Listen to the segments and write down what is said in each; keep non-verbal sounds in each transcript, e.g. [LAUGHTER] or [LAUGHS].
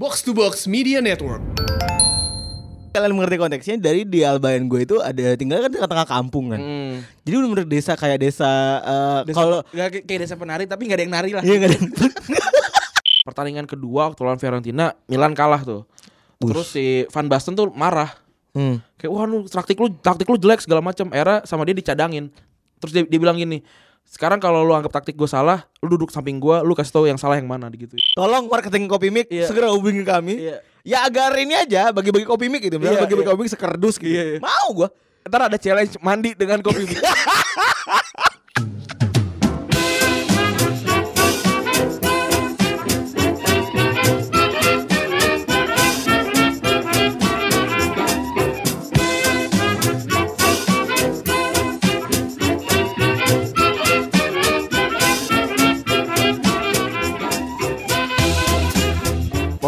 Box to Box Media Network. Kalian mengerti konteksnya dari di Albayan gue itu ada tinggal kan di tengah kampung kan. Hmm. Jadi bener-bener desa kayak desa Desa- kalau kayak- desa penari tapi nggak ada yang nari lah. iya nggak ada. [LAUGHS] Pertandingan kedua waktu lawan Fiorentina, Milan kalah tuh. Terus si Van Basten tuh marah. Hmm. Kayak wah lu taktik lu taktik lu jelek segala macam. Era sama dia dicadangin. Terus dia, dia bilang gini, sekarang kalau lu anggap taktik gue salah, lu duduk samping gue, lu kasih tahu yang salah yang mana gitu. Tolong marketing kopi mik Iya. segera hubungi kami. Iya. Ya agar ini aja bagi-bagi kopi mik gitu. Misalnya Iya, bagi-bagi iya. kopi mik sekerdus gitu. Iya, iya. Mau gua. Ntar ada challenge mandi dengan kopi. [LAUGHS]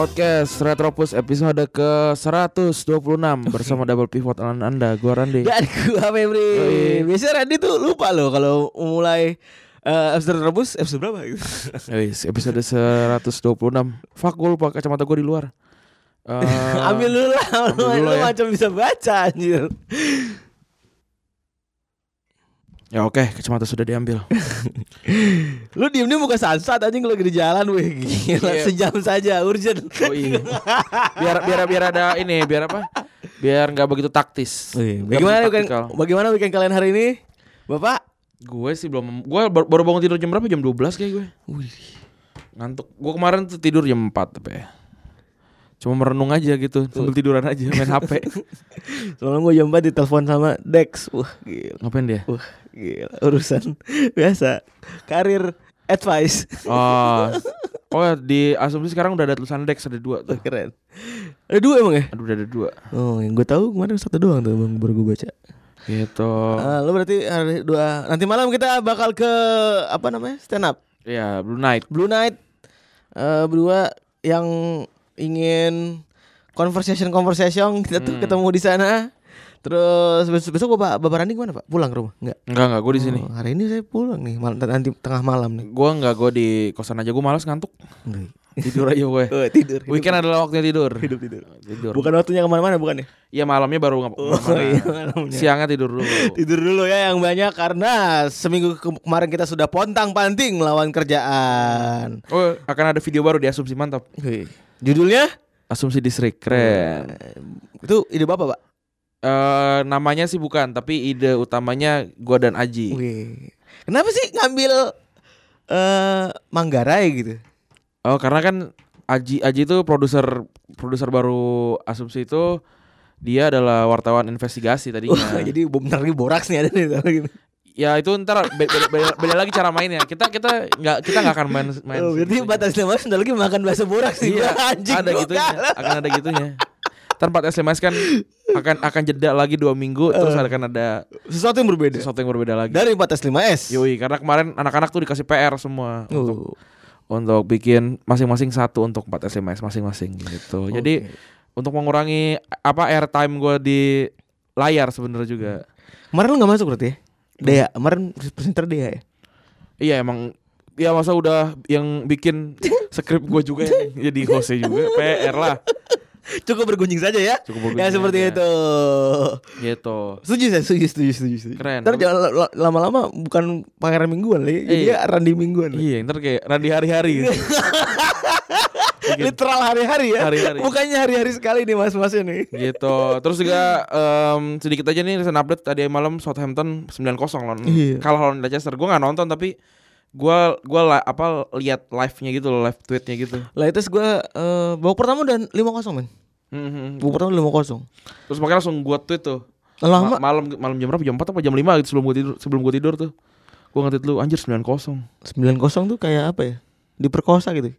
Podcast Retropus episode ke 126 bersama Double Pivot Alan Anda, gua Randi. Dan gua Febri. Biasanya Randy tuh lupa loh kalau mulai eh episode rebus episode berapa gitu. Episode 126. Fuck gue lupa kacamata gue di luar. [LAUGHS] Eh, ambil dulu lah, lu, ambil dulu lu ya. macam bisa baca anjir. Ya oke, kacamata sudah diambil. [LAUGHS] Lu diem-diem bukan sansat anjing lu lagi di jalan weh Gila Iya. sejam saja urgent Oh iya. Biar biar biar ada ini, biar apa? Biar nggak begitu taktis. Oh iya. Bagaimana weekend, bagaimana weekend kalian hari ini? Bapak? Gue sih belum gue baru, baru bangun tidur jam berapa? Jam 12 kayak gue. Ngantuk. Gue kemarin tuh tidur jam 4 tapi ya. Cuma merenung aja gitu, sambil tiduran aja main HP. [LAUGHS] Soalnya gue 4 ditelepon sama Dex Wah gila Ngapain dia? Wah gila Urusan [LAUGHS] biasa Karir advice Oh. [LAUGHS] Oh, di asumsi sekarang udah ada tulisan Dex ada dua tuh. Keren Ada dua emang ya? Aduh udah ada dua. Oh yang gue tahu kemarin satu doang tuh bang baru gue baca Gitu. Ah, Lo berarti hari dua Nanti malam kita bakal ke Apa namanya? Stand up Iya, Blue Night. Blue Night eh Berdua Yang ingin Conversation Conversation Kita tuh Hmm. ketemu di sana Terus besok, besok Bapak, Bapak Randi ke mana Pak? Pulang ke rumah? Enggak Enggak enggak, gue di sini. Oh, hari ini saya pulang nih mal- nanti tengah malam nih. Gue enggak, gue di kosan aja. Gue malas ngantuk. Tidur aja gue. [LAUGHS] Oh, tidur. Weekend adalah waktunya tidur. hidup tidur. Tidur. Bukan waktunya ke mana-mana bukan ya? Iya malamnya baru ngap Oh, iya, malamnya. Siangnya tidur dulu. [LAUGHS] Tidur dulu ya yang banyak karena seminggu ke- kemarin kita sudah pontang panting melawan kerjaan. Oh, akan ada video baru di Asumsi Mantap. Wih. Judulnya Asumsi Distrik keren. itu ide bapak pak. Eh namanya sih bukan, tapi ide utamanya gua dan Aji. Wih. Kenapa sih ngambil eh Manggarai gitu? Oh, karena kan Aji Aji itu produser produser baru Asumsi itu dia adalah wartawan investigasi tadinya. Wah, [LAUGHS] jadi bentar lagi boraks nih ada nih. Ya itu ntar be- beda, beda, beda lagi cara mainnya. Kita kita nggak kita nggak akan main main. Oh, berarti batas lima bentar lagi makan bakso boraks nih. Iya, Anjing, ada gitunya, akan ada gitunya. Ntar 4 SMS kan akan akan jeda lagi dua minggu, terus Eh. akan ada Sesuatu yang berbeda. sesuatu yang berbeda lagi. Dari batas 5S. Yoi, karena kemarin anak-anak tuh dikasih PR semua untuk Oh. untuk bikin masing-masing satu untuk 4 SMS masing-masing gitu. Jadi untuk mengurangi apa airtime gue di layar sebenarnya juga. Kemarin lu gak masuk berarti ya? Dea, kemarin presenter Dea ya? Iya emang ya masa udah yang bikin skrip gue juga yang jadi hostnya juga PR lah Cukup bergunjing saja ya. Cukup Ya bergunjing seperti aja. itu. gitu. Setuju saya, setuju, setuju, setuju. setuju. Keren. Ntar jangan la- la- lama-lama bukan pangeran mingguan lagi, jadi Iya. ya Randi mingguan. Iya ntar kayak Randi hari-hari gitu. [LAUGHS] Bikin- Literal hari-hari ya. Hari-hari. Bukannya hari-hari sekali nih mas-masnya nih. gitu. Terus juga em, sedikit aja nih recent update tadi malam Southampton 9-0 lawan Iya. kalah lawan Leicester. Gue nggak nonton tapi gua gua la- apa lihat live-nya gitu loh, live tweetnya gitu. Lah itu gue uh, babak pertama dan 5-0 men. Mhm. Babak pertama 5-0. Terus makanya langsung gua tweet tuh. Lama. Ma- malam malam jam berapa? Jam 4 apa jam 5 gitu sebelum gua tidur sebelum gua tidur tuh. Gua nge-tweet lu anjir 9-0. 9-0 tuh kayak apa ya? Diperkosa gitu.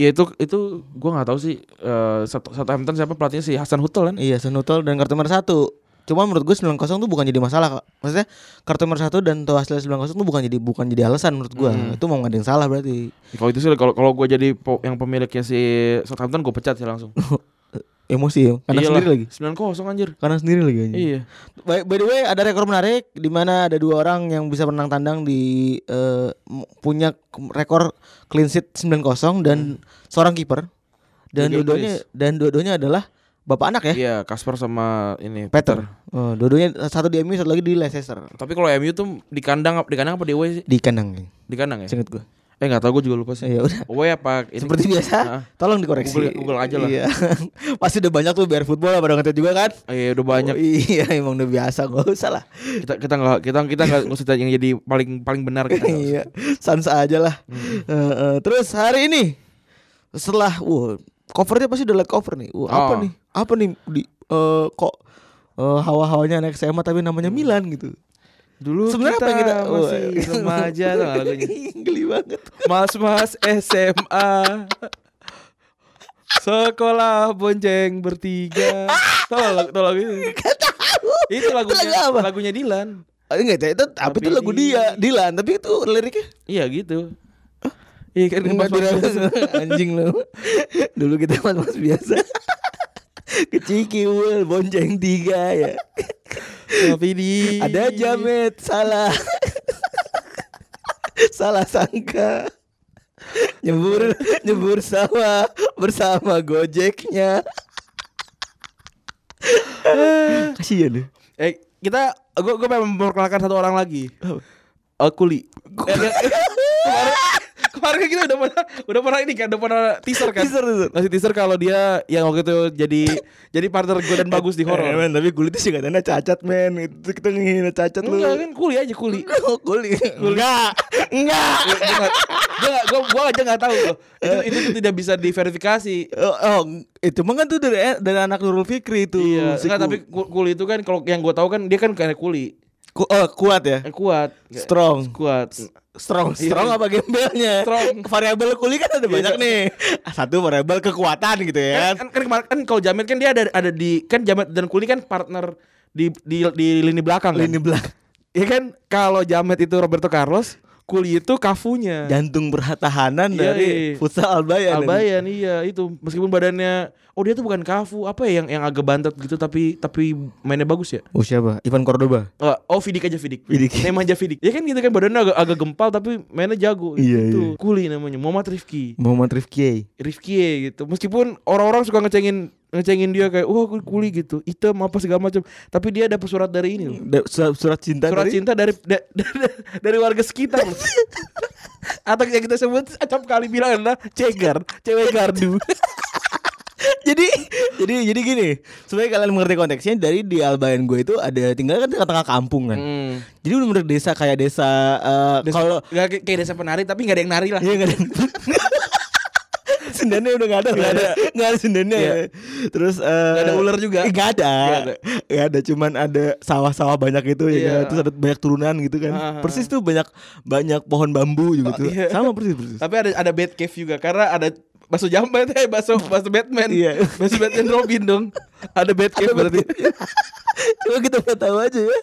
Iya itu itu gua nggak tahu sih eh satu Southampton siapa pelatihnya si Hasan Hutel kan? Iya, Senutol dan kartu merah satu. Cuma menurut gue 9-0 tuh bukan jadi masalah kak Maksudnya kartu merah satu dan tuh hasil 9-0 tuh bukan jadi bukan jadi alasan menurut gue Hmm. Itu mau ada yang salah berarti Kalau itu sih kalau kalau gua jadi yang pemiliknya si Southampton gua pecat sih langsung. [LAUGHS] Emosi ya, karena Iyalah, sendiri lagi 9-0 anjir. Karena sendiri lagi anjing. Iya. By, by the way ada rekor menarik di mana ada dua orang yang bisa menang tandang di eh, m- punya rekor clean sheet 9-0 dan seorang kiper Dan dua-duanya dan dua-duanya adalah bapak anak ya. Iya, Kasper sama ini Peter. Oh, dua-duanya satu di MU, satu lagi di Leicester. Tapi kalau MU tuh di kandang di kandang apa di away sih? Di kandang. Di kandang ya? Singkat gue. Eh nggak tahu gue juga lupa sih. Ya udah. Away apa ini? Seperti biasa, Ah. tolong dikoreksi. Google- Google aja lah. Iya. [LAUGHS] Pasti udah banyak tuh biar football pada ngetet juga kan? Oh, iya udah banyak. Oh, iya, emang udah biasa, gak usah lah. Kita kita nggak kita kita nggak usah yang jadi paling paling benar kita. iya, sans aja lah. Hmm. Eh, eh, terus hari ini setelah, wah, covernya pasti udah liat cover nih. Apa Oh. nih? Apa nih di eh, kok eh, hawa-hawanya anak SMA tapi namanya Milan gitu. Dulu Sebenarnya kita apa kita masih Wah. remaja tuh lagunya. [LAUGHS] Geli banget. Mas-mas SMA Sekolah bonceng bertiga Tahu lagu, tahu lagu itu? [LAUGHS] Itu lagunya, lagu apa? lagunya Dilan Oh, enggak, itu, tapi Tapi itu lagu di- dia, Dilan, tapi itu liriknya Iya gitu Iya kan tidak biasa. [LAUGHS] anjing lu. Dulu kita mas-mas biasa. Kecikiwul bonceng tiga ya. Tapi di Ada jamet salah. [LAUGHS] salah sangka. Nyebur nyebur sawah bersama gojeknya. [LAUGHS] Kasihan deh. Eh kita Gue gue pengen memperkenalkan satu orang lagi Oh Kuli [LAUGHS] Eh, eh, Kemarin Kemarin kita udah pernah Udah pernah ini kan Udah pernah teaser kan Teaser, teaser. Ngasih teaser kalau dia Yang waktu itu jadi Jadi partner gue dan bagus di Eh, horor men, tapi kulitnya sih katanya cacat men. Itu kita ngehina cacat lu. Enggak kan Kuli aja Kuli kuli. Enggak. Enggak. gue gue gue, aja gak tahu loh. Itu, itu tuh tidak bisa diverifikasi. Oh, oh, itu mah kan tuh dari dari anak Nurul Fikri itu. Iya, Si enggak tapi ku- kuli itu kan kalau yang gue tahu kan dia kan kayak kuli, ku- oh, kuat ya. eh, kuat, Strong. kuat. Strong, Iya. strong apa gembelnya? Strong. Variabel kuli kan ada banyak Iya. nih. [LAUGHS] Satu variabel kekuatan gitu ya. Kan, kan, kan, kemarin- kan kalau Jamet kan dia ada ada di kan Jamet dan Kuli kan partner di di di lini belakang kan. Lini belakang. Iya kan kalau Jamet itu Roberto Carlos, Kuli itu Kafunya. Jantung pertahanan Iya, dari iya. futsal Albayan. Albayan iya itu meskipun badannya oh dia tuh bukan Kafu apa ya yang yang agak bantet gitu tapi tapi mainnya bagus ya Oh siapa? Ivan Cordoba. Oh, oh Vidik aja Vidik. Vidik. Nama aja Vidik. Ya kan gitu kan badannya agak, agak gempal tapi mainnya jago. Iya, itu iya. Kuli namanya Muhammad Rifki. Muhammad Rifki. Rifki gitu. Meskipun orang-orang suka ngecengin ngecengin dia kayak wah Kuli gitu, hitam apa segala macam. Tapi dia dapat surat dari ini loh. Da- surat, surat cinta Surat dari cinta dari da- [LAUGHS] da- dari warga sekitar loh. Atau yang kita sebut acap kali bilang adalah cegar, cewek gardu. [LAUGHS] jadi jadi jadi gini supaya kalian mengerti konteksnya dari di Albayan gue itu ada tinggal kan tengah-tengah kampung kan Hmm. jadi bener-bener desa kayak desa eh, kalau Gak kayak- desa penari tapi nggak ada yang nari lah. Iya ada. [LAUGHS] Sendannya udah gak ada, nggak ada, nggak ada sendannya. Iya. Terus eh, Nggak ada ular juga? Nggak ada, Nggak ada. ada. Cuman ada sawah-sawah banyak itu ya. Iya. kan. Terus ada banyak turunan gitu kan. Ah, ah, Persis tuh banyak banyak pohon bambu juga Oh, tuh. iya. Sama persis persis. Tapi ada ada Bat Cave juga karena ada bakso jambat eh bakso bakso Batman. Iya. Bakso Batman Robin dong. Ada Bat Cave berarti. [LAUGHS] Coba kita nggak tahu aja ya.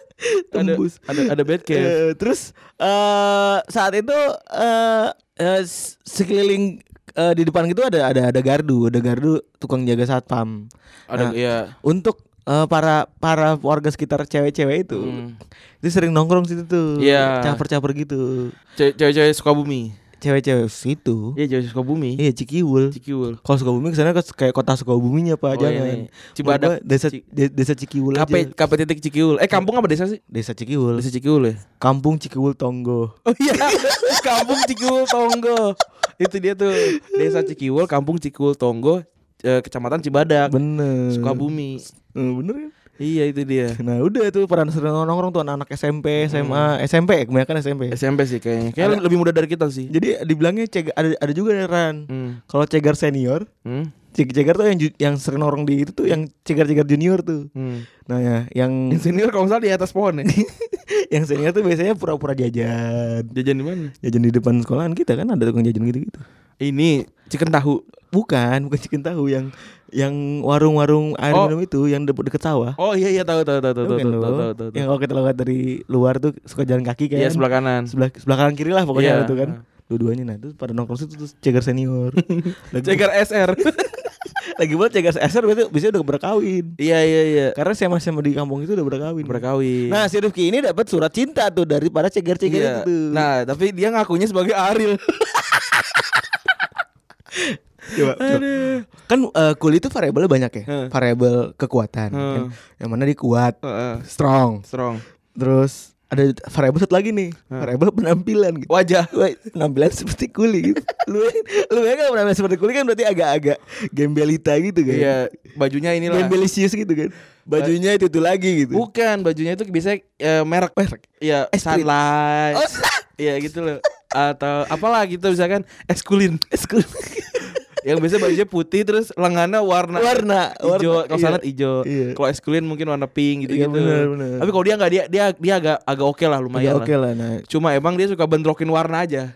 ada Tembus. ada ada Bat Cave. Eh, terus eh saat itu eh eh, s- sekeliling eh, di depan gitu ada ada ada gardu, ada gardu tukang jaga satpam. Ada Nah, ya. untuk eh, para para warga sekitar cewek-cewek itu Hmm. itu sering nongkrong situ tuh Iya. caper-caper gitu Ce- Cewek-cewek Sukabumi. cewek-cewek situ Iya, cewek Sukabumi. iya Cikiwul Cikiul. kalau Sukabumi ke sana ke kayak kota Sukabuminya pak Oh, jangan ini. Cibadak. Menurut gua desa Ci- de- desa Cikiwul KP aja KP titik Cikiul. Eh kampung apa desa sih? desa Cikiwul Desa Cikiul ya. kampung Cikiwul Tonggo Oh iya, [LAUGHS] kampung Cikiul Tonggo. Itu dia tuh desa Cikiul, kampung Cikiul Tonggo, eh, kecamatan Cibadak, bener Sukabumi. Eh, bener kan Iya itu dia. nah udah tuh para sering nongkrong tuh anak-anak SMP SMA SMP kebanyakan SMP SMP sih kayaknya. Kayaknya lebih muda dari kita sih. jadi dibilangnya cegar ada ada juga nih, Ran Hmm. kalau cegar senior Hmm. Ceg- cegar tuh yang yang sering nongkrong di itu tuh yang cegar-cegar junior tuh Hmm. Nah ya, yang Yang senior kalau salah di atas pohon ya. [LAUGHS] yang senior tuh biasanya pura-pura jajan. Jajan di mana? Jajan di depan sekolahan kita kan ada tukang jajan gitu-gitu. Ini chicken tahu. Bukan, bukan chicken tahu yang yang warung-warung air Oh. minum itu yang de- deket sawah. Oh iya iya tahu tahu tahu tahu Tahu tahu kan tahu tahu. Yang kalau kita lewat dari luar tuh suka jalan kaki kan. Iya sebelah kanan. sebelah sebelah kanan kiri lah pokoknya Iya. itu kan. Dua-duanya nah itu pada nongkrong situ terus cegar senior. [LAUGHS] Cegar SR. [LAUGHS] lagi buat cegar SR berarti biasanya udah berkawin. Iya iya iya. Karena saya masih di kampung itu udah berkawin. Berkawin. Nah, si Rifki ini dapat surat cinta tuh dari para cegar-cegar Iya. itu tuh. Nah, tapi dia ngakunya sebagai Ariel. Coba, coba. Kan eh, kuli itu variabelnya banyak ya. Heeh. Variabel kekuatan. Heeh. kan. Yang mana dia kuat, Heeh. strong. strong. Terus ada variabel satu lagi nih, variabel penampilan gitu. Wajah. Penampilan seperti kuli gitu. [LAUGHS] lu lu ya kan penampilan seperti kuli kan berarti agak-agak gembelita gitu kan. Iya, bajunya inilah. Gembelisius gitu kan. Bajunya itu itu lagi gitu. Bukan, bajunya itu biasanya eh, merek. Merek. Iya, Esprit. Sunlight. Oh, [LAUGHS] Iya gitu loh. Atau apalah gitu misalkan eskulin. Eskul. [LAUGHS] Yang biasa bajunya putih terus lengannya warna Warna, hijau, kalau iya. sanat hijau. Iya. Kalau eskulin mungkin warna pink gitu Iya, gitu. benar, benar. Tapi kalau dia nggak dia dia dia agak agak oke lah Ya, lumayan oke lah nah. Cuma emang dia suka bentrokin warna aja. [LAUGHS]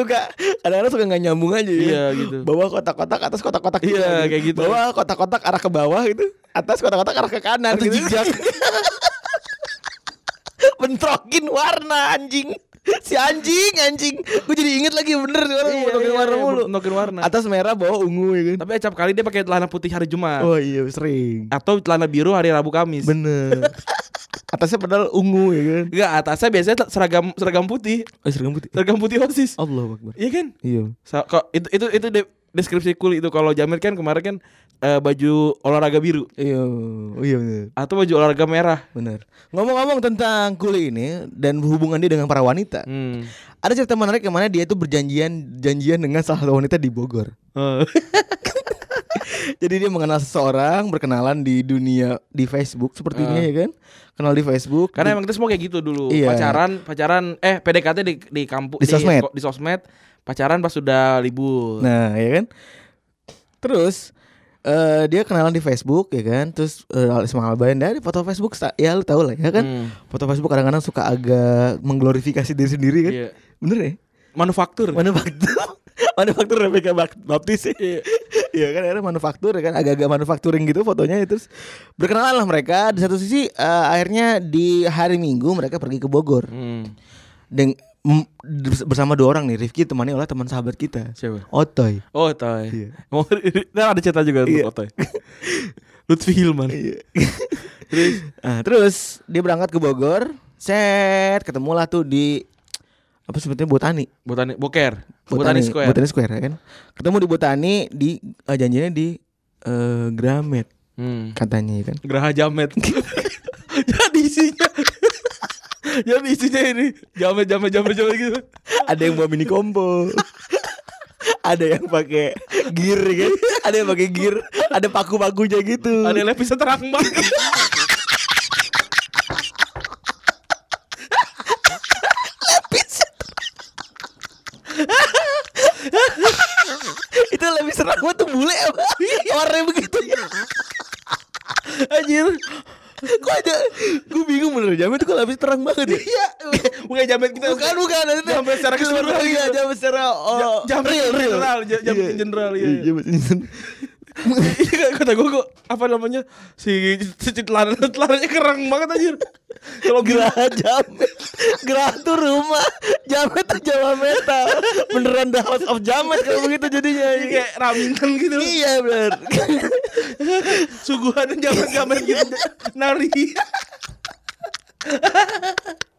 Suka kadang-kadang suka nggak nyambung aja ya. Iya, gitu. Bawah kotak-kotak, atas kotak-kotak Iya, juga kayak gitu. Bawah kotak-kotak arah ke bawah gitu. Atas kotak-kotak arah ke kanan Atau gitu. zigzag. [LAUGHS] Bentrokin warna anjing. [LAUGHS] Si anjing anjing. Gue jadi inget lagi bener orang Iya, iya, warna iya, mulu. bentrokin warna. Atas merah, bawah ungu ya kan. Tapi acap kali dia pakai celana putih hari Jumat. Oh iya sering. Atau celana biru hari Rabu Kamis. Bener. [LAUGHS] Atasnya padahal ungu ya kan. Enggak, atasnya biasanya seragam seragam putih. Oh seragam putih. Seragam putih OSIS. Allah Akbar. Iya kan? Iya. Sa- kok itu itu itu de- deskripsi cool itu kalau Jamil kan kemarin kan eh, baju olahraga biru Iya. Iya bener. atau baju olahraga merah. Bener. Ngomong-ngomong tentang kuli ini dan hubungan dia dengan para wanita. Hmm. Ada cerita menarik yang mana dia itu berjanjian janjian dengan salah satu wanita di Bogor. Oh. [LAUGHS] Jadi dia mengenal seseorang, berkenalan di dunia di Facebook sepertinya Ah. ya kan. Kenal di Facebook. Karena emang kita semua kayak gitu dulu. Iya. Pacaran, pacaran eh PDKT di di kampus Di sosmed. di sosmed. Pacaran pas sudah libur. Nah, ya kan. Terus eh dia kenalan di Facebook ya kan. Terus uh, Ismail Albayan dari foto Facebook ya lu tau lah ya kan. Hmm. Foto Facebook kadang-kadang suka agak mengglorifikasi diri sendiri kan. Iya. Bener ya? Manufaktur. Manufaktur. [LAUGHS] manufaktur Rebecca Bap- Baptis ya. Iya kan akhirnya manufaktur ya kan agak-agak manufacturing gitu fotonya terus berkenalan lah mereka di satu sisi eh, akhirnya di hari Minggu mereka pergi ke Bogor Hmm. mm, bersama dua orang nih Rifki temani oleh teman sahabat kita Siapa? Otoy Oh, Toy. Iya. Mau [LAUGHS] nah, ada cerita juga Iya. untuk Toy. [LAUGHS] Lutfi Hilman. [LAUGHS] terus nah, terus dia berangkat ke Bogor set ketemulah tuh di apa sebetulnya Botani Botani Boker. Botani Square. Botani Square ya kan ketemu di Botani di eh, janjinya di eh, Gramet Hmm. katanya ya kan Geraha Jamet. Jadi isinya Jadi isinya ini. Jamet jamet jamet jamet gitu. ada yang bawa mini combo. Ada yang pakai gear ya kan? Ada yang pakai gear. Ada paku-pakunya gitu. Ada yang bisa terang banget. itu lebih serang tuh bule apa warnanya begitu. Anjir. Kok aja gue bingung bener jamet itu kok lebih terang banget ya Iya, [LAUGHS] bukan jamet kita. bukan bukan Jamet secara [LAUGHS] keseluruhan iya jamet secara oh, Jamet real real general, ja- jamet general, iya. jamet general. [LAUGHS] Iya kata gue kok apa namanya si si celana celananya kerang banget anjir. Kalau gila Geraha Jamet Geraha tuh rumah Jamet tuh Jawa Metal Beneran The House of Jamet Kalau begitu jadinya kayak ramingan gitu. Iya bener [LAUGHS] Suguhan jamet jamet gitu nari. [LAUGHS]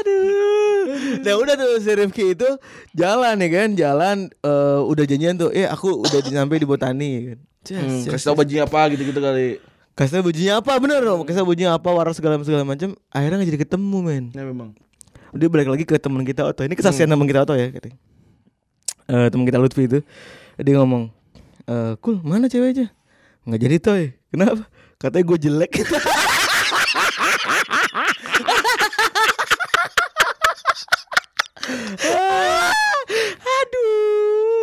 Aduh. Nah udah tuh si Rifki itu Jalan ya kan Jalan eh, Udah janjian tuh Eh aku udah nyampe di Botani ya kan Hmm, kasih tau bajunya apa gitu-gitu kali. Kasih tau bajunya apa bener dong. Kasih tau bajunya apa Warna segala segala macam Akhirnya gak jadi ketemu men. Ya memang. Dia balik lagi ke teman kita Oto Ini kesaksian teman kita Oto ya katanya. Eh Teman kita Lutfi itu Dia ngomong eh Kul mana ceweknya? Nggak jadi toy. Kenapa? Katanya gue jelek [LAUGHS]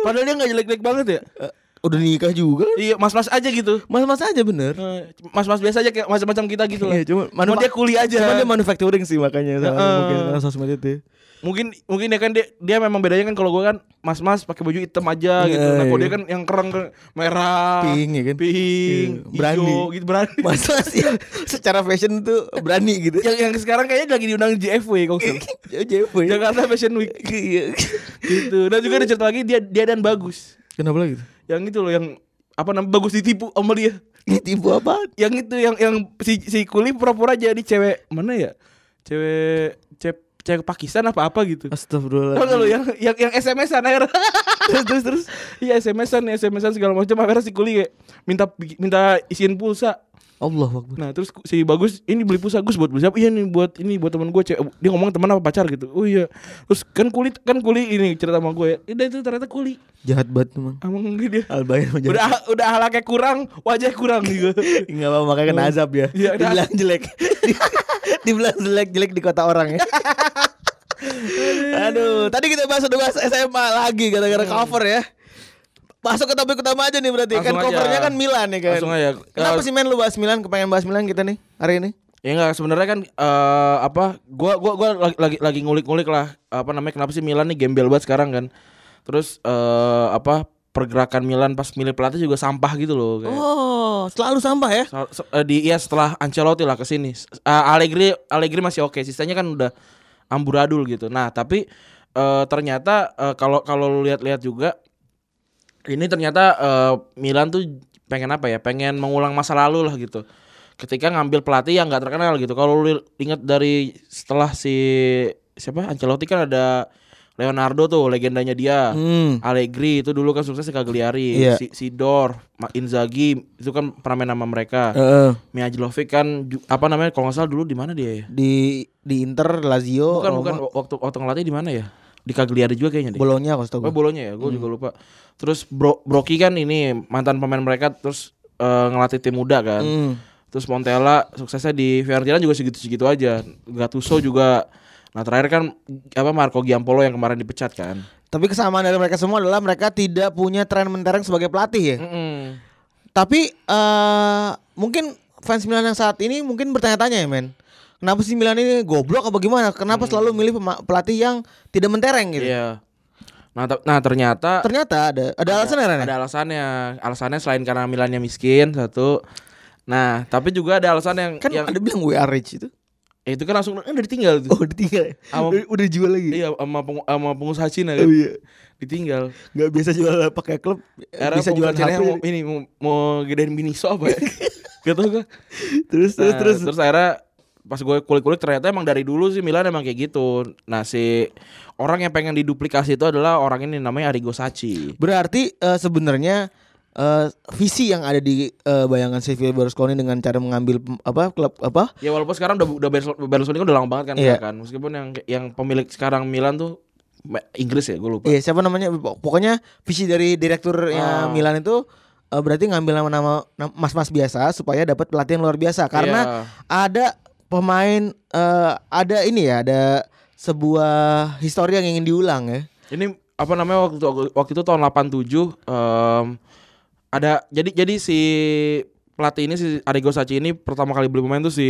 Padahal dia nggak jelek-jelek banget ya. Eh, Udah nikah juga? Iya, mas-mas aja gitu. Mas-mas aja bener Eh, Mas-mas biasa aja kayak macam-macam kita gitu lah. Iya, cuma, Cuma dia kuliah aja. Cuma dia manufacturing sih makanya sama- Heeh. mungkin sosmed itu. Mungkin mungkin ya kan dia dia memang bedanya kan kalau gua kan mas-mas pakai baju hitam aja gitu. Iya, Nah, kalau iya. dia kan yang kerang kerang merah, Pink ya kan? pink, Iya, berani. hijau, gitu berani. [LAUGHS] Mas-mas ya secara fashion tuh berani gitu. yang yang sekarang kayaknya lagi diundang JFW kok. [LAUGHS] Ya Jeffrey. Jakarta Fashion Week [LAUGHS] Iya. gitu. Dan juga ada cerita lagi dia dia dan bagus. Kenapa lagi? Yang itu loh yang apa namanya bagus ditipu sama dia. Ini tipu apa? Yang itu yang yang si si Kuli pura-pura jadi cewek mana ya? Cewek cep cewek Pakistan apa apa gitu. Astagfirullah. Gak lu yang yang yang SMS-an akhirnya [LAUGHS] terus terus terus iya SMS-an SMS-an segala macam akhirnya si kuli kayak minta minta isiin pulsa Allah Akbar. Nah terus si bagus ini beli pulsa Gus buat beli siapa? Iya nih buat ini buat teman gue cewek. Dia ngomong teman apa pacar gitu. Oh iya. Terus kan kulit kan kuli ini cerita sama gue. Ya itu ternyata kuli. Jahat banget emang. Emang dia Albayan jahat. udah udah halaknya kurang, wajah kurang gitu. [LAUGHS] Enggak apa makanya kena azab ya. Iya, ada- Dibilang jelek. [LAUGHS] Dibilang jelek jelek di kota orang ya. [LAUGHS] Aduh, tadi kita bahas udah bahas SMA lagi gara-gara cover ya. Masuk ke topik utama aja nih berarti kan Hmm. Langsung aja. covernya kan Milan ya kan. Langsung aja. Kenapa sih men lu bahas Milan? Kepengen bahas Milan kita nih hari ini? Ya enggak sebenarnya kan eh apa gua gua gua lagi lagi, ngulik-ngulik lah apa namanya kenapa sih Milan nih gembel banget sekarang kan. Terus eh apa pergerakan Milan pas milih pelatih juga sampah gitu loh kayak. Oh, selalu sampah ya. Eh, di iya setelah Ancelotti lah ke sini. Eh, Allegri Allegri masih oke, sisanya kan udah amburadul gitu. Nah, tapi eh, ternyata eh, kalau kalau lu lihat-lihat juga ini ternyata eh, Milan tuh pengen apa ya? Pengen mengulang masa lalu lah gitu. Ketika ngambil pelatih yang nggak terkenal gitu. Kalau lu ingat dari setelah si siapa Ancelotti kan ada Leonardo tuh legendanya dia. Hmm. Allegri itu dulu kan sukses di Cagliari, Iya. si Sidor, Inzaghi itu kan pernah main sama mereka. Heeh. Mijlovic kan apa namanya kalau nggak salah dulu di mana dia ya? di di Inter, Lazio, Bukan bukan waktu waktu ngelatih di mana ya? Di Cagliari juga kayaknya deh. Bologna kalau setahu Oh, bolonya ya, gue juga lupa. Terus Bro, Broki kan ini mantan pemain mereka terus eh, ngelatih tim muda kan. Hmm. Terus Montella suksesnya di Fiorentina juga segitu-segitu aja. Gattuso juga Nah terakhir kan apa Marco Giampolo yang kemarin dipecat kan. Tapi kesamaan dari mereka semua adalah mereka tidak punya tren mentereng sebagai pelatih ya. Mm-mm. Tapi eh mungkin fans Milan yang saat ini mungkin bertanya-tanya ya men. Kenapa sih Milan ini goblok apa gimana? Kenapa selalu milih pelatih yang tidak mentereng gitu? Iya. Nah, nah ternyata Ternyata ada ada alasan ya Ren, ya? ada alasannya. Alasannya selain karena Milannya miskin satu. Nah, tapi juga ada alasan yang Kan yang ada bilang we are rich itu. Eh, itu kan langsung kan udah ditinggal tuh. Oh ditinggal ya? Sama- udah, udah jual lagi? Iya, sama pengu- sama pengusaha Cina kan. Oh iya. Ditinggal. Gak biasa jual pakai klub Era Bisa pengusaha Cina mau, ini mau, mau gedein Miniso apa ya? [LAUGHS] Gak tau gue. Terus terus Nah, terus terus akhirnya pas gue kulik-kulik ternyata emang dari dulu sih Milan emang kayak gitu. Nah si orang yang pengen diduplikasi itu adalah orang ini namanya Arrigo Sacchi. Berarti eh, sebenarnya eh, visi yang ada di eh, bayangan Silvio Berlusconi dengan cara mengambil apa klub apa Ya walaupun sekarang udah udah Berlusconi kan udah lama banget kan Iya. kan. Meskipun yang yang pemilik sekarang Milan tuh Inggris ya gue lupa. Iya siapa namanya Pok- pokoknya visi dari direkturnya Ah. Milan itu eh, berarti ngambil nama-nama nam- mas-mas biasa supaya dapat pelatihan luar biasa karena Iya. ada pemain eh, ada ini ya ada sebuah histori yang ingin diulang ya. Ini apa namanya waktu waktu itu tahun 87 em, ada jadi jadi si pelatih ini si Arrigo Sacchi ini pertama kali beli pemain tuh si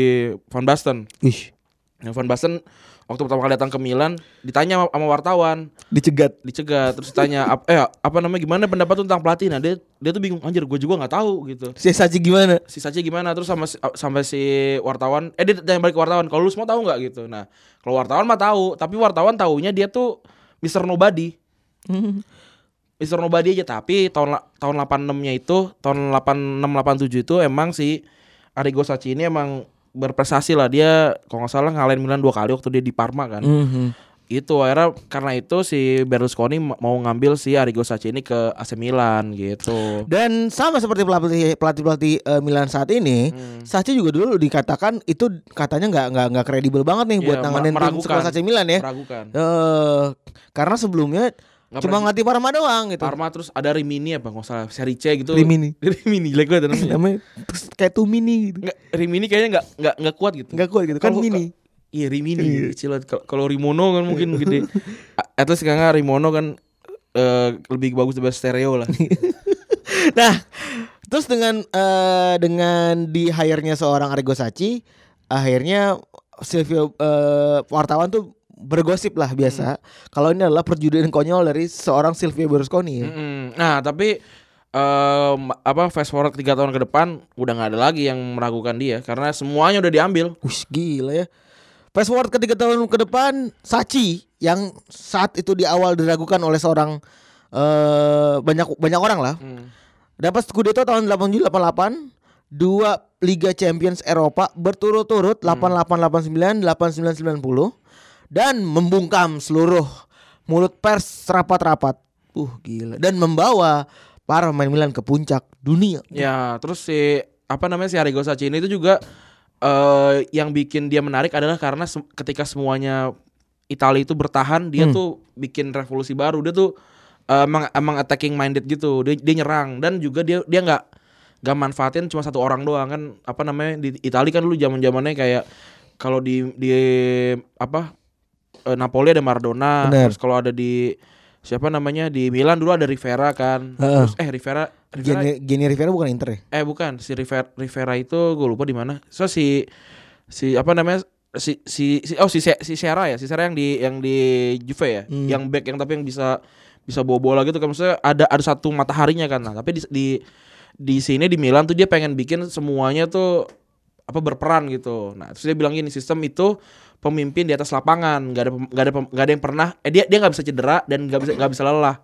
Van Basten. Wih, Nah, Van Basten waktu pertama kali datang ke Milan ditanya sama, sama wartawan, dicegat. dicegat terus ditanya ap, eh apa namanya gimana pendapat lu tentang pelatih? Nah, dia dia tuh bingung anjir gue juga nggak tahu gitu. Si Saji gimana? Si Sacchi gimana terus sama si- sampai si wartawan eh dia tanya balik ke wartawan kalau lu semua tahu nggak gitu. Nah, kalau wartawan mah tahu, tapi wartawan taunya dia tuh Mr. Nobody. [LAUGHS] Mr. Nobody aja tapi tahun tahun 86-nya itu tahun 86 87 itu emang si Arrigo Sacchi ini emang berprestasi lah dia kalau nggak salah ngalahin Milan dua kali waktu dia di Parma kan. Mhm. Itu akhirnya karena itu si Berlusconi ma- mau ngambil si Arrigo Sacchi ini ke AC Milan gitu. Dan sama seperti pelatih pelatih pelatih eh, Milan saat ini, Hmm. Sachi juga dulu dikatakan itu katanya nggak nggak nggak kredibel banget nih Iya, buat nanganin mer- tim sekelas AC Milan ya. Meragukan. Eh, karena sebelumnya Nggak cuma ngelatih Parma doang gitu. Parma terus ada Rimini apa nggak salah seri C gitu. Rimini. [LAUGHS] Rimini jelek banget namanya. Namanya terus kayak tuh mini gitu. Nggak, Rimini kayaknya nggak nggak nggak kuat gitu. Nggak kuat gitu kan Kalau- mini. Iya Rimini kecil banget. Kalau- Rimono kan mungkin gede. [LAUGHS] A- At least karena Rimono kan eh, lebih bagus daripada stereo lah. [LAUGHS] Nah, terus dengan eh, dengan di hire-nya seorang Arrigo Sacchi, akhirnya Silvio eh, wartawan tuh bergosip lah biasa. Kalau ini adalah perjudian konyol dari seorang Silvio Berlusconi. ya. Mm-mm. Nah tapi em, apa fast forward tiga tahun ke depan udah nggak ada lagi yang meragukan dia karena semuanya udah diambil. Wih gila ya. Fast forward ke tiga tahun ke depan, Sachi yang saat itu di awal diragukan oleh seorang eh banyak banyak orang lah. Dapat Scudetto tahun 87 88, dua Liga Champions Eropa berturut-turut 88 89 89 90 dan membungkam seluruh mulut pers rapat-rapat. Uh, gila. Dan membawa para pemain Milan ke puncak dunia. Ya, terus si apa namanya si Arrigo Sacchini itu juga eh yang bikin dia menarik adalah karena se- ketika semuanya Italia itu bertahan, dia Hmm. tuh bikin revolusi baru. Dia tuh eh, emang emang attacking minded gitu. Dia dia nyerang dan juga dia dia nggak nggak manfaatin cuma satu orang doang kan apa namanya di Italia kan dulu zaman-zamannya kayak kalau di di apa eh, Napoli ada Maradona, Bener. terus kalau ada di siapa namanya di Milan dulu ada Rivera kan. Heeh. Terus eh Rivera Rivera Geni, Geni Rivera bukan Inter ya? eh bukan si Rivera, Rivera itu gue lupa di mana. So si si apa namanya si si, si oh si si Sera ya, si Sera yang di yang di Juve ya, Hmm. yang back yang tapi yang bisa bisa bawa bola gitu kan maksudnya ada ada satu mataharinya kan. Nah, tapi di di di sini di Milan tuh dia pengen bikin semuanya tuh apa berperan gitu. Nah, terus dia bilang gini, sistem itu pemimpin di atas lapangan, nggak ada nggak ada nggak ada yang pernah eh dia dia nggak bisa cedera dan nggak bisa nggak bisa lelah.